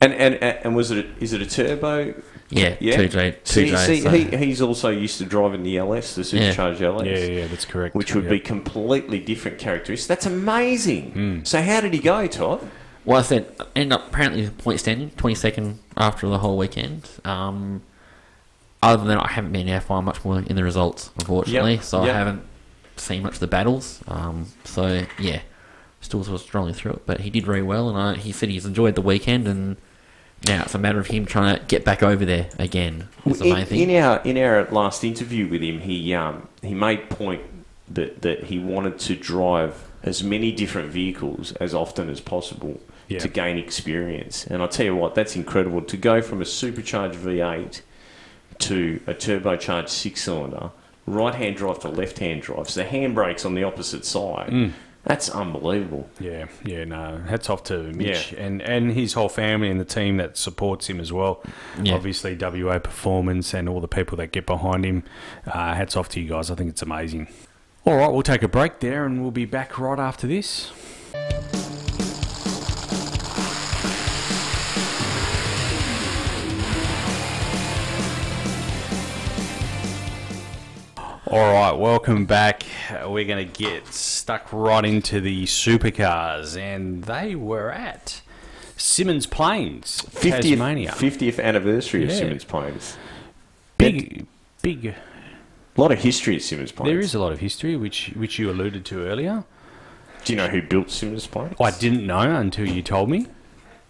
and, and and was it? A, is it a turbo? yeah, Yeah. 2J, 2J. See, see so- he, he's also used to driving the LS, the Yeah. supercharged LS. Yeah, yeah, that's correct. Which would Yeah. be completely different characteristics. That's amazing. Hmm. So how did he go, Todd? Well, I said end up apparently point standing, twenty second after the whole weekend. Um, other than that, I haven't been able to find much more in the results, unfortunately. Yep, So yep. I haven't seen much of the battles. Um, so yeah, still sort of strongly through it. But he did very well, and I, he said he's enjoyed the weekend, and now it's a matter of him trying to get back over there again. Is the in, main thing. in our in our last interview with him, he um, he made point that that he wanted to drive as many different vehicles as often as possible Yeah. to gain experience. And I tell you what, that's incredible to go from a supercharged V8 to a turbocharged six cylinder, right hand drive to left hand drive. So the handbrake's on the opposite side. Mm. That's unbelievable. Yeah, yeah, no. Hats off to Mitch Yeah. and, and his whole family and the team that supports him as well. Yeah. Obviously, WA Performance and all the people that get behind him. Uh, hats off to you guys. I think it's amazing. All right, we'll take a break there and we'll be back right after this. All right, welcome back. Uh, We're going to get stuck right into the supercars, and they were at Symmons Plains, 50th, Tasmania. 50th anniversary of Yeah. Symmons Plains. Big, big. A lot of history at Symmons Plains. There is a lot of history, which which you alluded to earlier. Do you know who built Symmons Plains? I didn't know until you told me,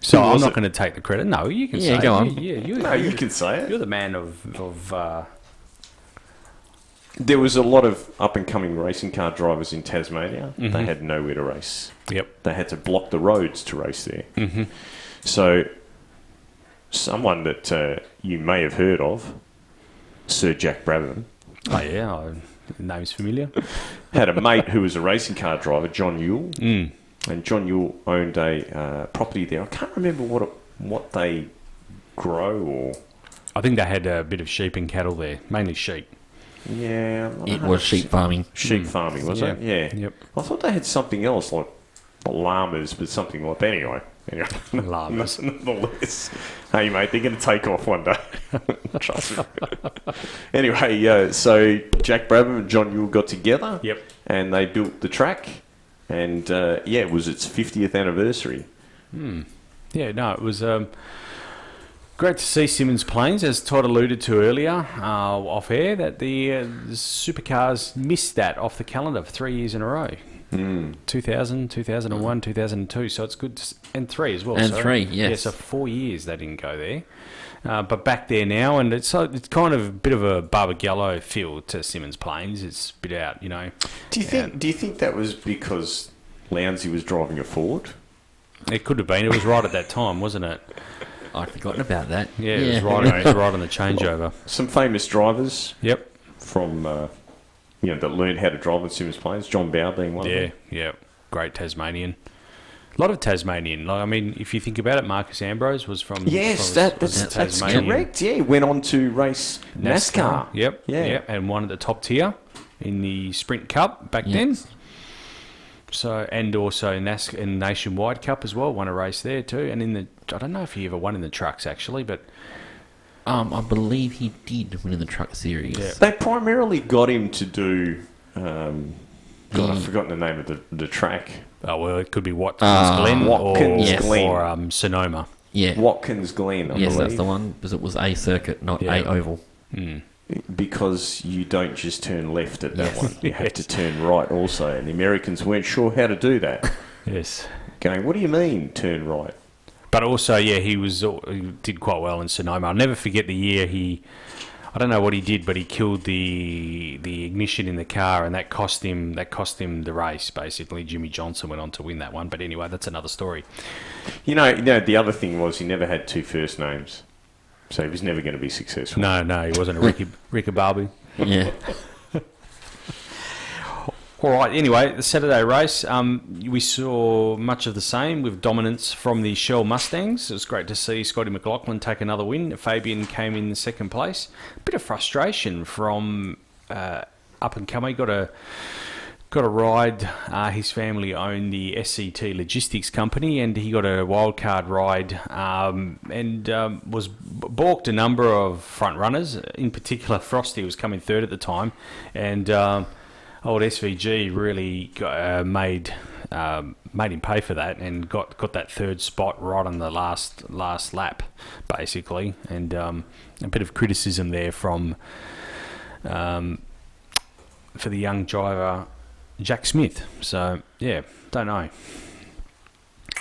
so Who I'm was not it? going to take the credit. No, you can Yeah, say. go it. on. Yeah, you, No, you can say it. You're the man of of. Uh, There was a lot of up and coming racing car drivers in Tasmania. They Mhm. had nowhere to race. yep. They had to block the roads to race there. hmm So, someone that uh, you may have heard of, Sir Jack Brabham, Oh yeah, I, the name's familiar. [LAUGHS] had a mate who was a racing car driver, John Youl, Mm. and John Youl owned a uh, property there. I can't remember what it, what they grow or I think they had a bit of sheep and cattle there, mainly sheep. Yeah, It was sheep farming. sheep farming, was it? Yeah. Yep. I thought they had something else like not llamas, but something like that. Anyway, anyway, [LAUGHS] Llamas. [LAUGHS] nonetheless. Hey, mate, they're going to take off one day. [LAUGHS] Trust me. anyway, uh, so Jack Brabham and John Youl got together, Yep. and they built the track, and uh, yeah, it was its 50th anniversary. Hmm. Yeah, no, it was um, great to see Symmons Plains, as Todd alluded to earlier uh, off air, that the, uh, the supercars missed that off the calendar for three years in a row. Mm. 2000, 2001, 2002. So it's good. To, s- and three as well. And sorry. three, Yeah, yes. so four years they didn't go there. Uh, but back there now, and it's so it's kind of a bit of a Barbagallo feel to Symmons Plains. It's a bit out, you know. Do you think? Do you think that was because Lowndesy was driving a Ford? It could have been. It was right at that time, wasn't it? I'd forgotten about that. Yeah, it was right, it was right on the changeover. Some famous drivers Yep. from uh, you know that learned how to drive at Symmons Plains. John Bowe being one of Yeah, them. yeah. Great Tasmanian. A lot of Tasmanian. Like I mean, if you think about it, Marcos Ambrose was from Yes, from- that, was that's, that's Tasmanian. correct. Yeah, he went on to race NASCAR. Yep. Yeah. Yep. And won at the top tier in the Sprint Cup back then. Yes. So and also in NASCAR in Nationwide Cup as well. Won a race there too. And in the I don't know if he ever won in the trucks actually, but Um, I believe he did win in the truck series. Yeah. They primarily got him to do. Um, God, I've forgotten the name of the, the track. oh well, it could be Watkins Uh, Glen Watkins or, Yes. Glen. or um, Sonoma. Yeah. Watkins Glen, I yes, believe. that's the one because it was a circuit, not Yeah. a oval. Mm. Because you don't just turn left at that Yes. one. You have to turn right also. And the Americans weren't sure how to do that. Yes. Going, what do you mean, turn right? But also, yeah, he was uh, he did quite well in Sonoma. I'll never forget the year he. I don't know what he did, but he killed the the ignition in the car, and that cost him that cost him the race. Basically, Jimmie Johnson went on to win that one. But anyway, that's another story. You know, you know, the other thing was he never had two first names. So he was never going to be successful. No, no, he wasn't a Ricky [LAUGHS] Ricky Bobby. Yeah. [LAUGHS] All right. Anyway, the Saturday race, um, we saw much of the same with dominance from the Shell Mustangs. It was great to see Scotty McLaughlin take another win. Fabian came in second place. A bit of frustration from uh, up and coming. Got a got a ride. Uh, his family owned the SCT Logistics Company, and he got a wildcard ride um, and um, was balked a number of front runners. In particular, Frosty was coming third at the time, and. Um, old SVG really got, uh, made um, made him pay for that and got, got that third spot right on the last last lap, basically. And um, a bit of criticism there from for the young driver Jack Smith. So yeah, don't know.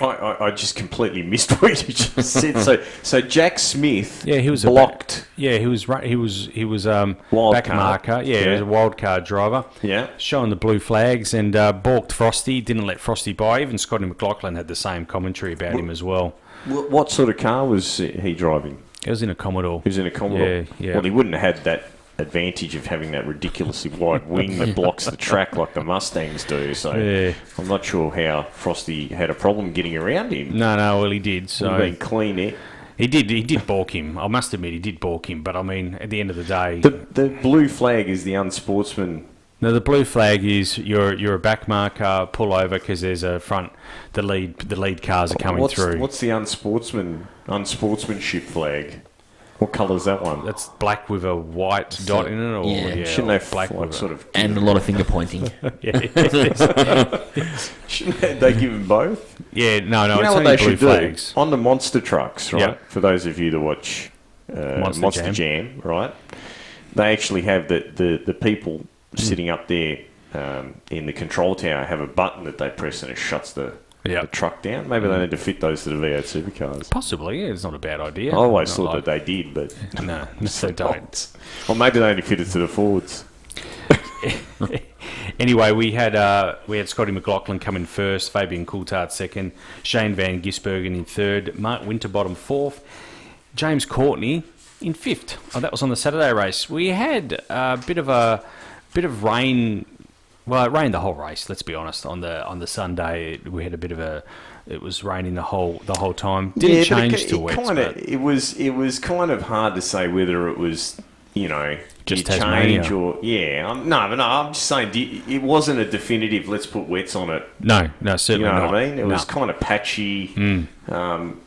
I, I, I just completely missed [LAUGHS] what you just said. So, so Jack Smith, Yeah, he was a blocked. Yeah, he was right. He was he was um, Wild back card. marker. Yeah, he was a wild card driver. Yeah. showing the blue flags and uh, balked Frosty. Didn't let Frosty by. Even Scotty McLaughlin had the same commentary about him as well. What, what sort of car was he driving? It was in a Commodore. He was in a Commodore. Yeah, yeah. Well, he wouldn't have had that advantage of having that ridiculously wide [LAUGHS] wing that blocks the track like the Mustangs do. So Yeah. I'm not sure how Frosty had a problem getting around him. No, no, well he did. So been clean air. he did. He did balk him. I must admit, he did balk him. But I mean, at the end of the day, The, the blue flag is the unsportsman. no, the blue flag is you're you're a back marker. Pull over because there's a front. The lead the lead cars are coming what's, through. What's the unsportsman unsportsmanship flag? What colour's that one? That's black with a white dot in it, or yeah. yeah, Shouldn't or they black like with sort of? And a lot of finger pointing. [LAUGHS] yeah, [LAUGHS] Shouldn't they, they give them both? yeah. No, no, you it's know what only they blue should flags. do on the monster trucks, right? Yeah. For those of you that watch uh, Monster Monster, Jam. Jam. right? They actually have the the, the people sitting up there um, in the control tower have a button that they press and it shuts the, Yeah. the truck down. Maybe they need to fit those to the V8 supercars. Possibly, yeah, it's not a bad idea. I always Not thought like- that they did, but [LAUGHS] No, [LAUGHS] they don't. Or maybe they only fit it to the Fords. [LAUGHS] Anyway, we had uh, we had Scotty McLaughlin come in first, Fabian Coulthard second, Shane Van Gisbergen in third, Mark Winterbottom fourth, James Courtney in fifth. Oh, that was on the Saturday race. We had a bit of a bit of rain. Well, it rained the whole race. Let's be honest. On the on the Sunday, we had a bit of a. It was raining the whole the whole time. Didn't but change it, to it wet. Kinda, it was it was kind of hard to say whether it was you know Just Tasmania. change or yeah. I'm, no, but no, I'm just saying it wasn't a definitive. Let's put wets on it. No, no, certainly You know not. what I mean? It No. was kind of patchy. Mm. Um,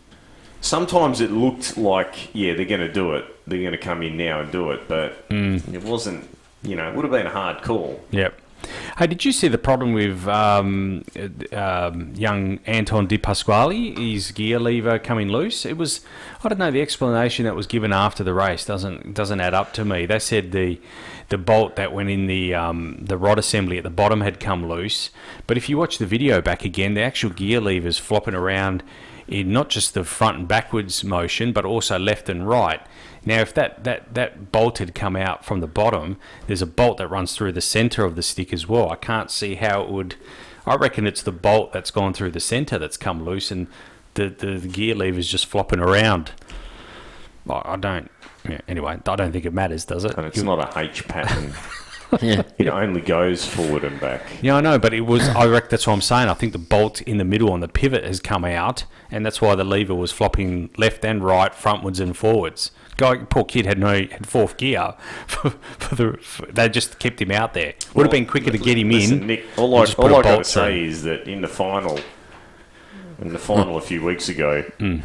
sometimes it looked like yeah they're going to do it. They're going to come in now and do it, but Mm. it wasn't. You know, it would have been a hard call. Yep. Hey, did you see the problem with um, um, young Anton De Pasquale? His gear lever coming loose. It was, I don't know, the explanation that was given after the race doesn't doesn't add up to me. They said the the bolt that went in the um, the rod assembly at the bottom had come loose, but if you watch the video back again, the actual gear lever's flopping around in not just the front and backwards motion, but also left and right. Now, if that, that, that bolt had come out from the bottom, there's a bolt that runs through the center of the stick as well. I can't see how it would. I reckon it's the bolt that's gone through the center that's come loose, and the, the, the gear lever's just flopping around. I I don't. Yeah, anyway, I don't think it matters, does it? And it's You- not a H pattern. [LAUGHS] yeah. it only goes forward and back. Yeah, I know, but it was. I reckon that's what I'm saying. I think the bolt in the middle on the pivot has come out, and that's why the lever was flopping left and right, frontwards and forwards. Guy, poor kid had no had fourth gear. [LAUGHS] For, for the for, they just kept him out there. Would have been quicker to get him Listen, in. Nick, all I, all I got to say is that in the final, in the final a few weeks ago, Hmm.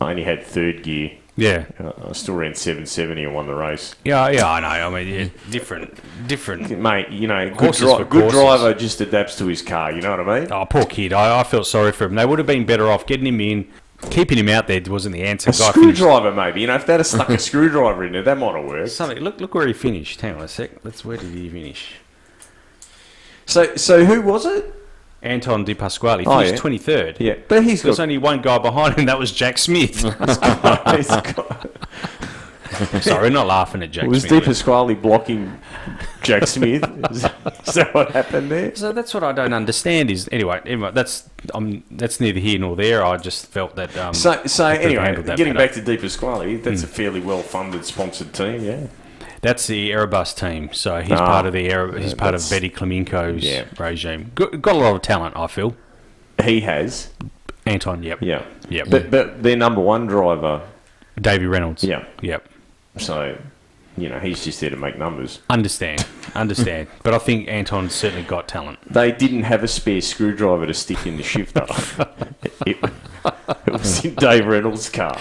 I only had third gear. Yeah, Uh, I still ran 770 and won the race. yeah, yeah. I know. I mean, yeah, different, different. [LAUGHS] Mate, you know, good, dri- good driver just adapts to his car, you know what I mean? Oh, poor kid. I, I felt sorry for him. They would have been better off getting him in. Keeping him out there wasn't the answer. A Guy finished- screwdriver, maybe. You know, if they'd have stuck a [LAUGHS] screwdriver in there, that might have worked. Something. Look, look where he finished. Hang on a sec. Let's. Where did he finish? So, so who was it? Anton De Pasquale Oh, finished yeah. twenty third. Yeah, but he's There's got. only one guy behind him. That was Jack Smith. [LAUGHS] he's got [LAUGHS] [LAUGHS] Sorry, we're not laughing at Jack was Smith. De Pasquale blocking Jack Smith? Is, is that what happened there? So that's what I don't understand. Is anyway, anyway that's um, that's neither here nor there. I just felt that. Um, So, so anyway, getting better. back to De Pasquale, that's a fairly well-funded, sponsored team, yeah. that's the Erebus team. So he's Ah, part of the Air, he's yeah, part of Betty Klimenko's Yeah. regime. Got, got a lot of talent. I feel. He has, Anton. Yep. yeah. Yep. But but their number one driver, Davy Reynolds. yeah. Yep. So, you know, he's just there to make numbers. Understand. Understand. [LAUGHS] but I think Anton's certainly got talent. They didn't have a spare screwdriver to stick in the shifter. [LAUGHS] it, it was in Dave Reynolds' car.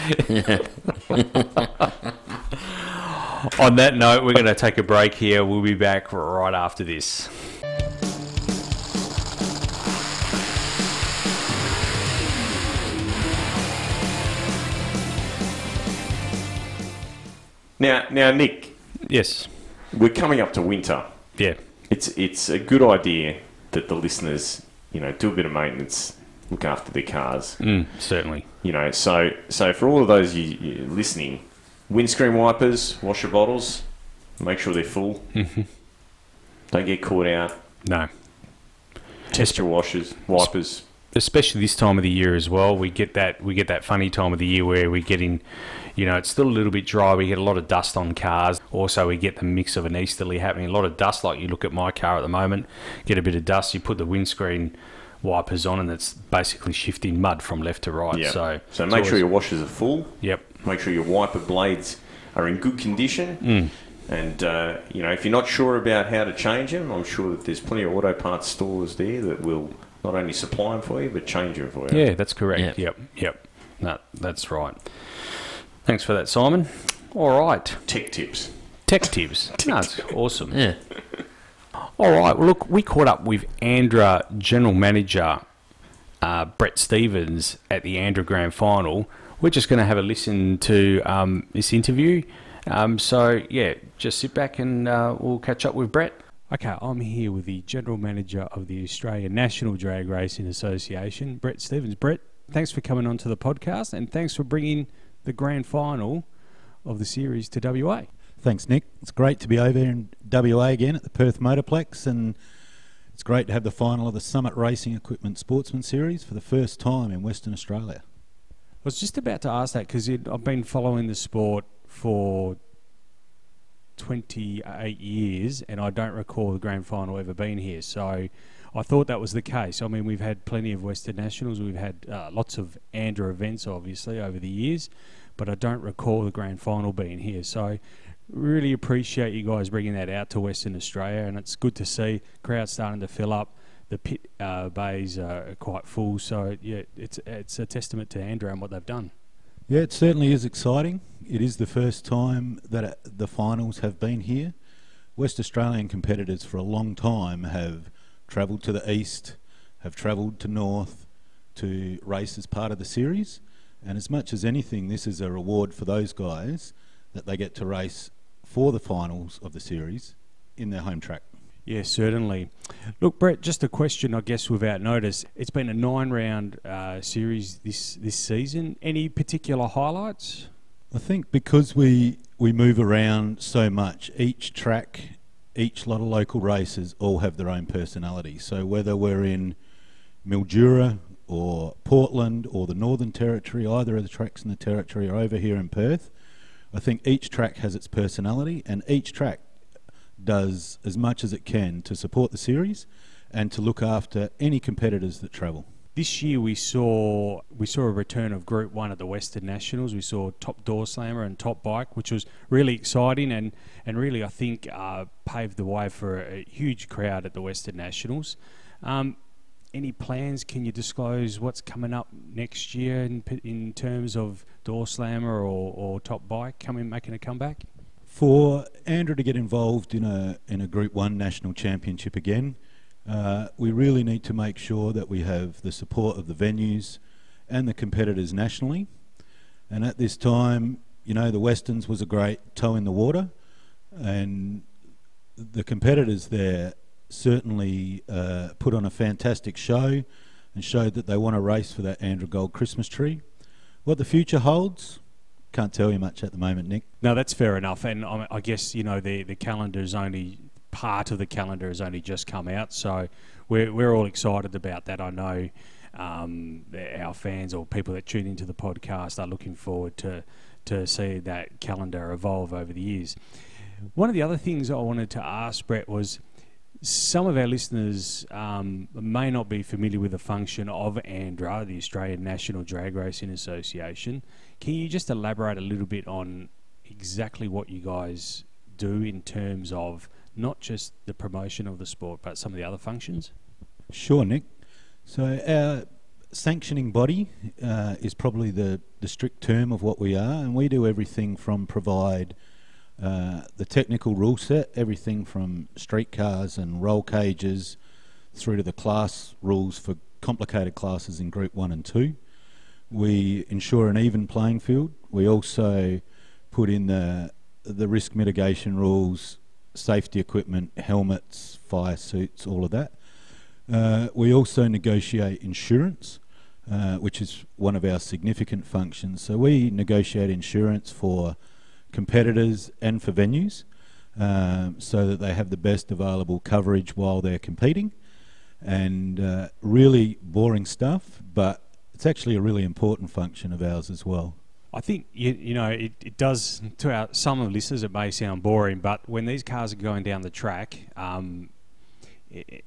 On that note, we're going to take a break here. We'll be back right after this. Now, now, Nick, Yes. we're coming up to winter. Yeah. It's it's a good idea that the listeners, you know, do a bit of maintenance, look after their cars. Mm, certainly. You know, so so for all of those you, you listening, windscreen wipers, washer bottles, make sure they're full. Don't get caught out. No. Test your washers, wipers. especially this time of the year as well. We get that we get that funny time of the year where we're in, you know, it's still a little bit dry. We get a lot of dust on cars. Also, we get the mix of an easterly happening. A lot of dust. Like you look at my car at the moment, get a bit of dust. You put the windscreen wipers on, and it's basically shifting mud from left to right. Yeah. So so it's make sure your washers are full. Yep. Make sure your wiper blades are in good condition. Mm. And uh, you know, if you're not sure about how to change them, I'm sure that there's plenty of auto parts stores there that will not only supply them for you but change them for you. Yeah, that's correct. Yep. Yep. Yep. No, that's right. Thanks for that, Simon. All right. Tech tips. Tech tips. No, it's awesome. Yeah. All right. Well, look, we caught up with Andra General Manager uh, Brett Stevens at the Andra Grand Final. We're just going to have a listen to um, this interview. Um, so, yeah, just sit back and uh, we'll catch up with Brett. Okay, I'm here with the General Manager of the Australian National Drag Racing Association, Brett Stevens. Brett, thanks for coming on to the podcast and thanks for bringing the grand final of the series to WA. Thanks, Nick. It's great to be over in WA again at the Perth Motorplex, and it's great to have the final of the Summit Racing Equipment Sportsman Series for the first time in Western Australia. I was just about to ask that because I've been following the sport for 28 years and I don't recall the grand final ever being here. So I thought that was the case. I mean, we've had plenty of Western Nationals, we've had uh, lots of Andra events, obviously, over the years, but I don't recall the grand final being here. So really appreciate you guys bringing that out to Western Australia, and it's good to see crowds starting to fill up. The pit uh, bays are quite full, so yeah, it's it's a testament to Andra and what they've done. Yeah, it certainly is exciting. It is the first time that uh, the finals have been here. West Australian competitors for a long time have travelled to the east, have travelled to north to race as part of the series. And as much as anything, this is a reward for those guys that they get to race for the finals of the series in their home track. Yeah, certainly. Look, Brett, just a question, I guess, without notice. It's been a nine-round uh, series this this season. Any particular highlights? I think because we we move around so much, each track, each lot of local races all have their own personality. So whether we're in Mildura or Portland or the Northern Territory, either of the tracks in the territory or over here in Perth, I think each track has its personality and each track does as much as it can to support the series and to look after any competitors that travel. This year we saw we saw a return of Group One at the Western Nationals. We saw Top Door Slammer and Top Bike, which was really exciting and and really I think uh, paved the way for a huge crowd at the Western Nationals. Um, any plans? Can you disclose what's coming up next year in in terms of Door Slammer or, or Top Bike coming making a comeback? For ANDRA to get involved in a in a Group One national championship again, uh, we really need to make sure that we have the support of the venues and the competitors nationally. And at this time, you know, the Westerns was a great toe in the water, and the competitors there certainly uh, put on a fantastic show and showed that they want to race for that ANDRA Gold Christmas tree. What the future holds, can't tell you much at the moment, Nick. No, that's fair enough. And I, I guess you know the the calendar is only part of the calendar has only just come out, so we're we're all excited about that. I know um, our fans or people that tune into the podcast are looking forward to to see that calendar evolve over the years. One of the other things I wanted to ask Brett was some of our listeners um, may not be familiar with the function of ANDRA, the Australian National Drag Racing Association. Can you just elaborate a little bit on exactly what you guys do in terms of not just the promotion of the sport, but some of the other functions? Sure, Nick. So our sanctioning body uh, is probably the, the strict term of what we are, and we do everything from provide uh, the technical rule set, everything from street cars and roll cages through to the class rules for complicated classes in Group 1 and 2. We ensure an even playing field. We also put in the the risk mitigation rules, safety equipment, helmets, fire suits, all of that. Uh, we also negotiate insurance, uh, which is one of our significant functions. So we negotiate insurance for competitors and for venues um, so that they have the best available coverage while they're competing. And uh, really boring stuff, but it's actually a really important function of ours as well. I think you, you know it, it does to our some of listeners it may sound boring, but when these cars are going down the track, um, it,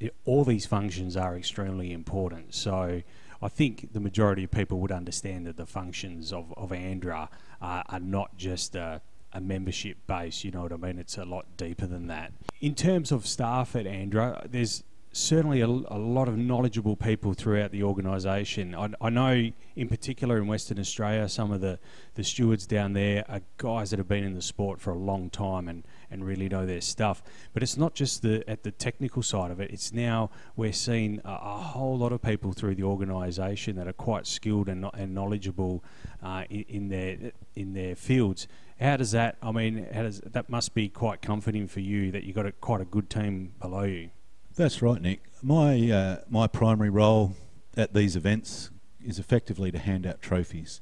it, all these functions are extremely important. So I think the majority of people would understand that the functions of, of Andra are, are not just a, a membership base. You know what I mean? It's a lot deeper than that. In terms of staff at Andra, there's certainly a, a, lot of knowledgeable people throughout the organisation. I, I, know, in particular, in Western Australia, some of the, the stewards down there are guys that have been in the sport for a long time and, and really know their stuff. But it's not just the at the technical side of it. It's now we're seeing a, a whole lot of people through the organisation that are quite skilled and, and knowledgeable uh, in, in their in their fields. How does that? I mean, how does that must be quite comforting for you that you've got a, quite a good team below you. That's right, Nick. My uh, my primary role at these events is effectively to hand out trophies,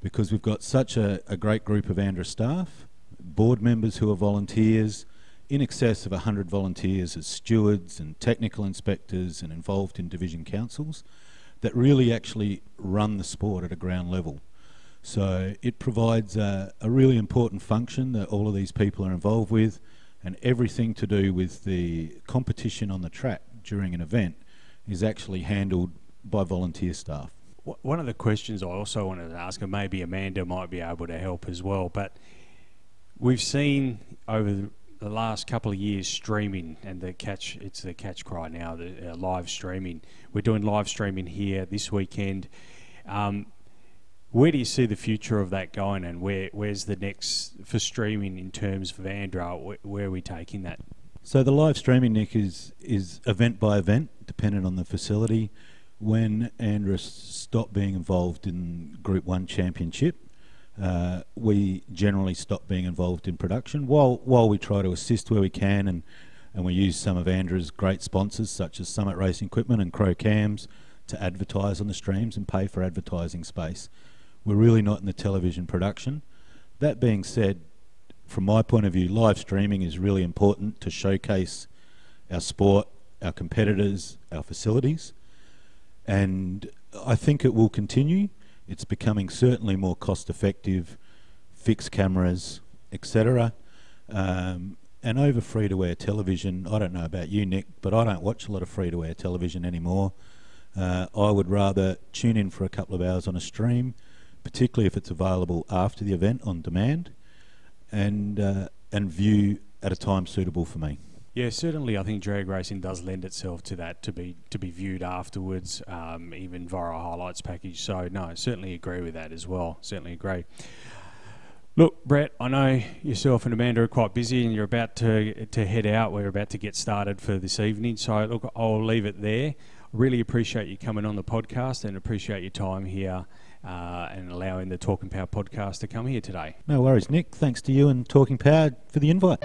because we've got such a, a great group of Andra staff, board members who are volunteers, in excess of 100 volunteers as stewards and technical inspectors and involved in division councils that really actually run the sport at a ground level. So it provides a, a really important function that all of these people are involved with and everything to do with the competition on the track during an event is actually handled by volunteer staff. One of the questions I also wanted to ask, and maybe Amanda might be able to help as well, but we've seen over the last couple of years streaming and the catch it's the catch cry now the uh, live streaming we're doing live streaming here this weekend um, where do you see the future of that going, and where where's the next for streaming in terms of Andra? Where, where are we taking that? So the live streaming, Nick, is is event by event, dependent on the facility. When Andra stopped being involved in Group One Championship, uh, we generally stop being involved in production. While while we try to assist where we can, and and we use some of Andra's great sponsors such as Summit Racing Equipment and Crow Cams to advertise on the streams and pay for advertising space. We're really not in the television production. That being said, from my point of view, live streaming is really important to showcase our sport, our competitors, our facilities. And I think it will continue. It's becoming certainly more cost effective, fixed cameras, etc. Um, and over free to air television, I don't know about you, Nick, but I don't watch a lot of free to air television anymore. Uh, I would rather tune in for a couple of hours on a stream particularly if it's available after the event on demand, and uh, and view at a time suitable for me. Yeah, certainly. I think drag racing does lend itself to that to be to be viewed afterwards, um, even via a highlights package. So no, certainly agree with that as well. Certainly agree. Look, Brett, I know yourself and Amanda are quite busy, and you're about to to head out. We're about to get started for this evening, so look, I'll leave it there. Really appreciate you coming on the podcast and appreciate your time here uh, and allowing the Talking Power podcast to come here today. No worries, Nick. Thanks to you and Talking Power for the invite.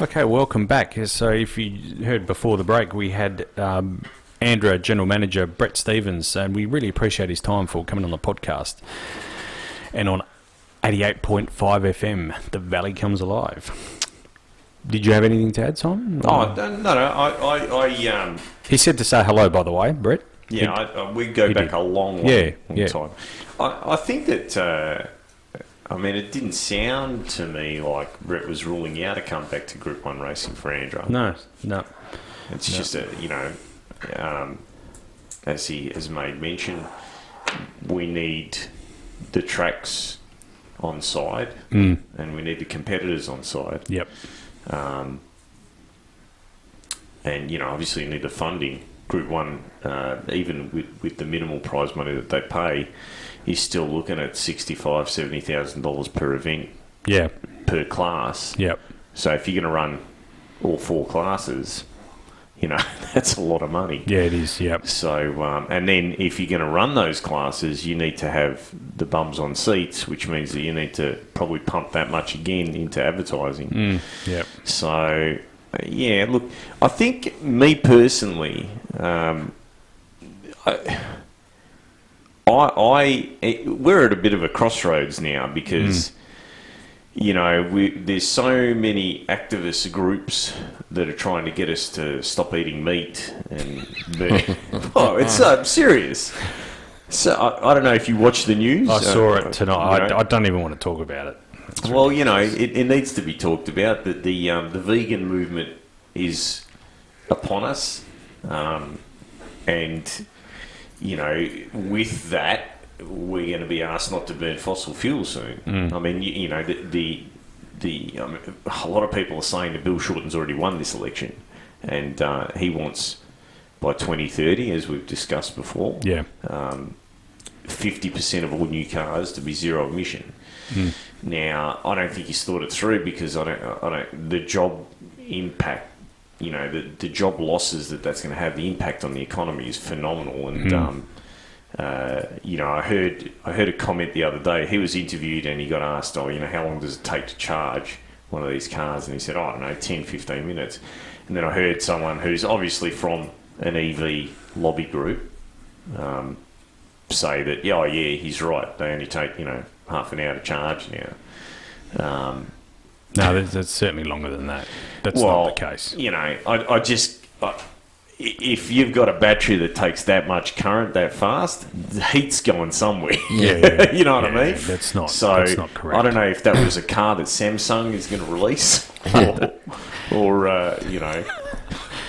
Okay, welcome back. So, if you heard before the break, we had um, Andra General Manager Brett Stevens, and we really appreciate his time for coming on the podcast. And on 88.5 FM, the Valley comes alive. Did you have anything to add, Simon? Oh no, no, no. I, I, I um. He said to say hello, by the way, Brett. Yeah, I, uh, we go back did. a long, long, yeah, long yeah. time. I, I think that. Uh, I mean, it didn't sound to me like Brett was ruling out a comeback to Group One racing for Andra. No, no. It's no. just a you know, um, as he has made mention, we need the tracks on side, mm. and we need the competitors on side. Yep. Um, and you know, obviously, you need the funding. Group One, uh, even with, with the minimal prize money that they pay, is still looking at sixty five, seventy thousand dollars per event. Yeah. Per class. Yep. So if you're going to run all four classes, You know, [LAUGHS] that's a lot of money. Yeah, it is. Yep. So, um, and then if you're going to run those classes, you need to have the bums on seats, which means that you need to probably pump that much again into advertising. Mm, yep. So, yeah, look, I think me personally, um, I, I, I, we're at a bit of a crossroads now because, you know, we, there's so many activist groups that are trying to get us to stop eating meat, and [LAUGHS] oh, it's uh, serious. So I, I don't know if you watch the news. I saw Uh, it tonight. you know. I, I don't even want to talk about it. Well, you know, it, it needs to be talked about that the um, the vegan movement is upon us, um, and you know, with that, we're going to be asked not to burn fossil fuel soon. I mean, you, you know, the the, the um, a lot of people are saying that Bill Shorten's already won this election, and uh, he wants by 2030, as we've discussed before, Yeah. fifty percent of all new cars to be zero emission. Now, I don't think he's thought it through because I don't, I don't. The job impact, you know, the the job losses that that's going to have, the impact on the economy is phenomenal. And um, uh, you know, I heard I heard a comment the other day. He was interviewed and he got asked, "Oh, you know, how long does it take to charge one of these cars?" And he said, "Oh, I don't know, 10, 15 minutes." And then I heard someone who's obviously from an EV lobby group um, say that, yeah, oh, yeah, he's right. They only take, you know, half an hour to charge now. Um, No, that's, that's certainly longer than that. That's well, not the case. You know, I, I just, I, if you've got a battery that takes that much current that fast, the heat's going somewhere. Yeah, [LAUGHS] you know what Yeah, I mean? that's not- So that's not correct. I don't know if that was a car that Samsung is going to release, [LAUGHS] or, or uh, you know.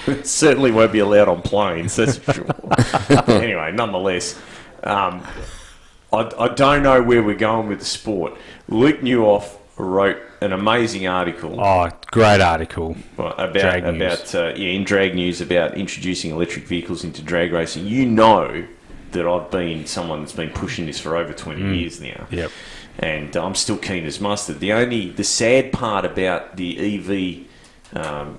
It [LAUGHS] certainly won't be allowed on planes, that's for sure. anyway, nonetheless, um, I, I don't know where we're going with the sport. Luke Newhoff wrote an amazing article Oh, great article. about Drag news. about uh, yeah in drag news about introducing electric vehicles into drag racing. You know that I've been someone that's been pushing this for over twenty Mm. years now. Yep. and I'm still keen as mustard. The only the sad part about the EV um,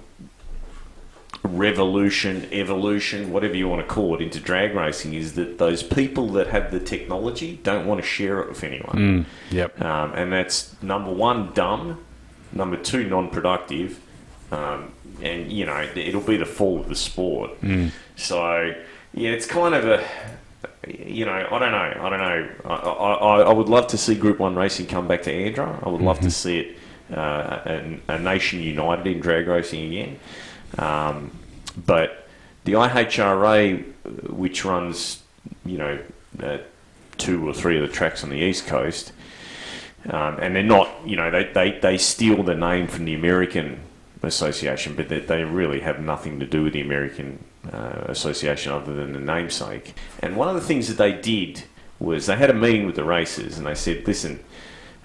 revolution, evolution, whatever you want to call it, into drag racing is that those people that have the technology don't want to share it with anyone. Yep. Um, and that's number one, dumb. Number two, non-productive. Um, and you know, it'll be the fall of the sport. So yeah, it's kind of a, you know, I don't know, I don't know. I, I, I would love to see Group One racing come back to ANDRA. I would love to see it, uh, a, a nation united in drag racing again. Um, but the IHRA, which runs, you know, uh, two or three of the tracks on the east coast, um, and they're not, you know, they, they, they steal the name from the American Association, but they, they really have nothing to do with the American uh, Association other than the namesake. And one of the things that they did was they had a meeting with the racers and they said, listen,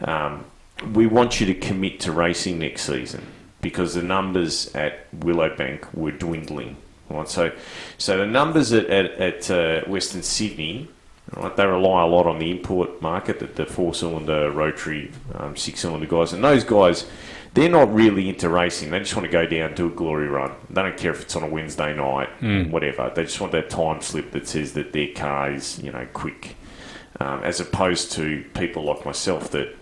um, we want you to commit to racing next season because the numbers at Willowbank were dwindling. Right, so, so the numbers at, at, at uh, Western Sydney Right, they rely a lot on the import market, that the four-cylinder rotary um, six-cylinder guys, and those guys, they're not really into racing. They just want to go down do a glory run. They don't care if it's on a Wednesday night, whatever. They just want that time slip that says that their car is, you know, quick, um, as opposed to people like myself that,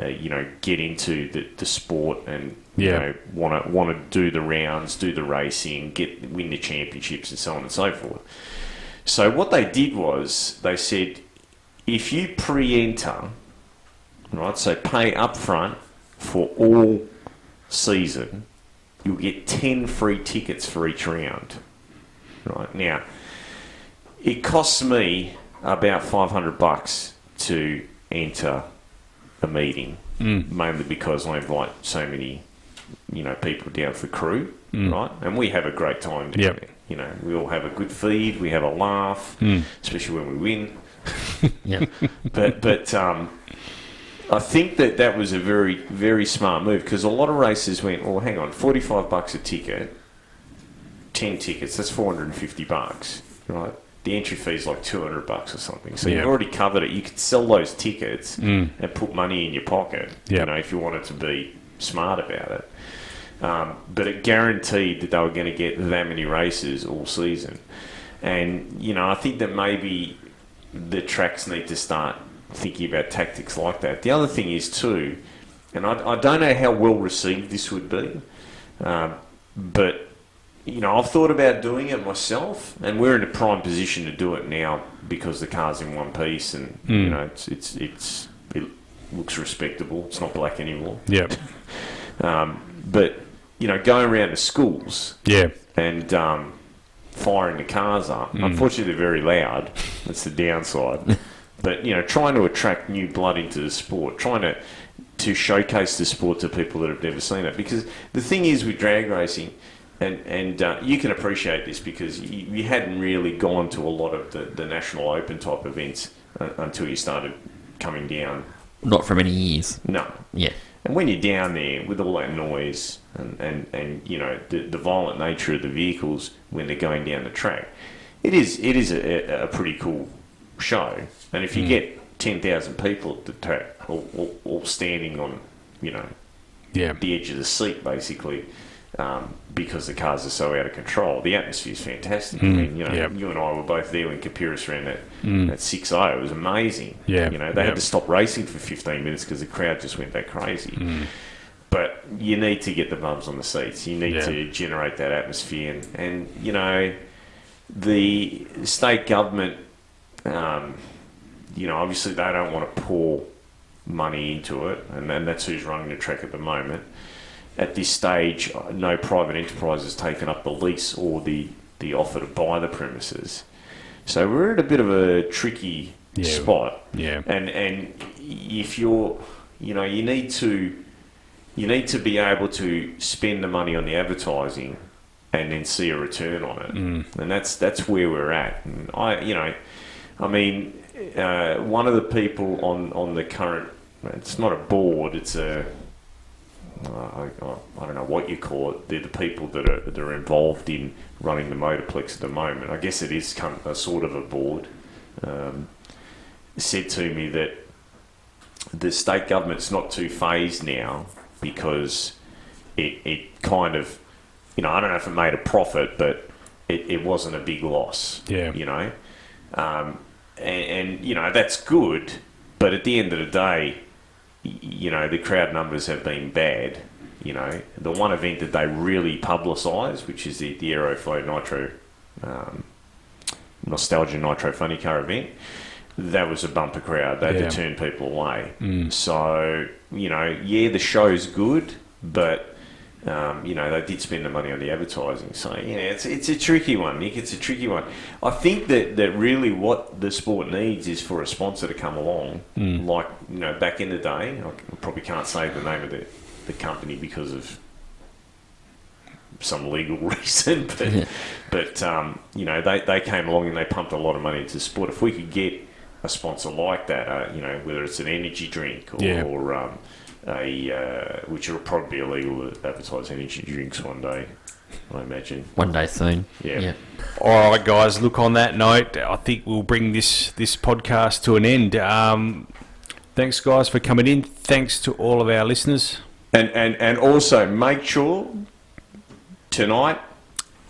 uh, you know, get into the, the sport and you Yeah. know want to want to do the rounds, do the racing, get win the championships, and so on and so forth. So what they did was they said, if you pre-enter, right, so pay up front for all season, you'll get ten free tickets for each round. Right now, it costs me about five hundred bucks to enter a meeting, mm. mainly because I invite so many, you know, people down for crew, mm. right? And we have a great time down Yep. You know, we all have a good feed, we have a laugh, mm. especially when we win. [LAUGHS] Yeah. [LAUGHS] But but um, I think that that was a very very smart move because a lot of races went, well, hang on, forty five bucks a ticket, ten tickets, that's four hundred and fifty bucks, right? The entry fee is like two hundred bucks or something. So Yeah. you've already covered it. You could sell those tickets and put money in your pocket. Yeah. You know, if you wanted to be smart about it. um, but it guaranteed that they were going to get that many races all season. And you know, I think that maybe the tracks need to start thinking about tactics like that. The other thing is too, and I, I don't know how well received this would be, um, but you know, I've thought about doing it myself, and we're in a prime position to do it now because the car's in one piece, and you know, it's it's it's it looks respectable. It's not black anymore. Yep. [LAUGHS] Um, but you know, going around to schools Yeah. and um, firing the cars up. Unfortunately, they're very loud. That's the downside. [LAUGHS] but you know, trying to attract new blood into the sport, trying to to showcase the sport to people that have never seen it. Because the thing is with drag racing, and and uh, you can appreciate this because you, you hadn't really gone to a lot of the, the national open type events uh, until you started coming down. Not for many years. No, Yeah. and when you're down there with all that noise and, and, and you know the, the violent nature of the vehicles when they're going down the track, it is it is a, a pretty cool show. And if you get ten thousand people at the track, all, all, all standing on you know Yeah. the edge of the seat basically, um, because the cars are so out of control. The atmosphere is fantastic. I mean, you know, yep. you and I were both there when Kapiris ran that that six zero. It was amazing. Yeah, you know, they yep. had to stop racing for fifteen minutes because the crowd just went that crazy. Mm. But you need to get the bums on the seats. You need Yeah. to generate that atmosphere, and, and you know, the state government. Um, you know, obviously they don't want to pour money into it, and, and that's who's running the track at the moment. At this stage, no private enterprise has taken up the lease or the, the offer to buy the premises. So we're at a bit of a tricky Yeah. spot. Yeah. And and if you're, you know, you need to, you need to be able to spend the money on the advertising, and then see a return on it. And that's that's where we're at. And I, you know, I mean, uh, one of the people on on the current, it's not a board, it's a I, I don't know what you call it. They're the people that are that are involved in running the motorplex at the moment. I guess it is a sort of a board. Um, said to me that the state government's not too fazed now because it it kind of you know I don't know if it made a profit, but it, it wasn't a big loss. Yeah. you know, um, and, and you know that's good. But at the end of the day, you know, the crowd numbers have been bad. You know, the one event that they really publicised, which is the, the Aeroflow Nitro um, Nostalgia Nitro Funny Car event, that was a bumper crowd. They had Yeah. to turn people away. So, you know, yeah, the show's good, but, um, you know, they did spend the money on the advertising. So, you know, it's, it's a tricky one, Nick. It's a tricky one. I think that, that really what the sport needs is for a sponsor to come along, like, you know, back in the day. I probably can't say the name of the, the company because of some legal [LAUGHS] reason, but but um, you know they, they came along and they pumped a lot of money into sport. If we could get a sponsor like that, uh, you know, whether it's an energy drink or, Yeah. or um, a uh, which will probably be illegal to advertise energy drinks one day, I imagine. One day soon. Yeah. All right, guys. Look, on that note, I think we'll bring this this podcast to an end. Um, thanks, guys, for coming in. Thanks to all of our listeners. And and and also make sure tonight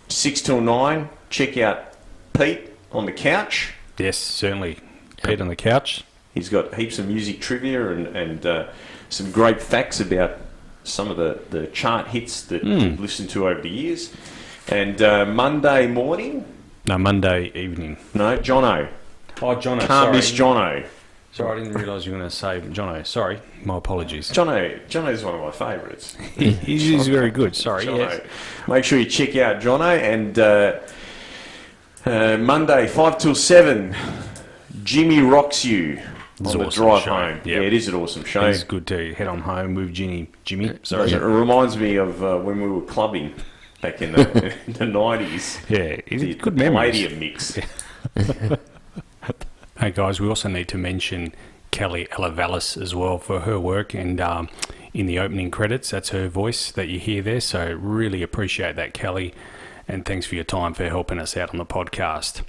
six till nine check out Pete on the couch. Yes, certainly. Pete on the couch. He's got heaps of music trivia and, and uh, some great facts about some of the, the chart hits that we've listened to over the years. And uh, Monday morning, No, Monday evening. no, Jono. Oh, Jono. Can't miss Jono. Sorry, I didn't realise you were going to say Jono. Sorry, my apologies. Jono, Jono's one of my favourites. [LAUGHS] He- he's, he's very good. Sorry. Jono. Yes. Make sure you check out Jono. And uh, uh, Monday, 5 till 7, Jimmy Rocks You It's on the drive show. home. Yeah. Yeah, it is an awesome show. It's good to head on home with Ginny, Jimmy. Sorry. It reminds me of uh, when we were clubbing back in the, [LAUGHS] 90s. Yeah, it's The good memories. Palladium mix. [LAUGHS] Hey guys, we also need to mention Kelly Elavalis as well for her work and um, in the opening credits, that's her voice that you hear there. So really appreciate that, Kelly, and thanks for your time for helping us out on the podcast.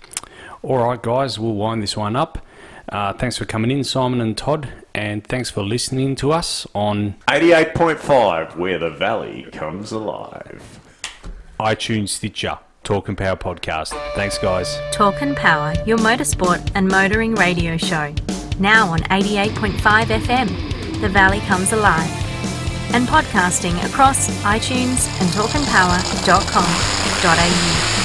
All right, guys, we'll wind this one up. Uh, thanks for coming in, Simon and Todd, and thanks for listening to us on 88.5, where the valley comes alive. iTunes, Stitcher, Talk and Power podcast. Thanks, guys. Talk and Power, your motorsport and motoring radio show. Now on 88.5 FM, The Valley Comes Alive. And podcasting across iTunes and talkandpower.com.au.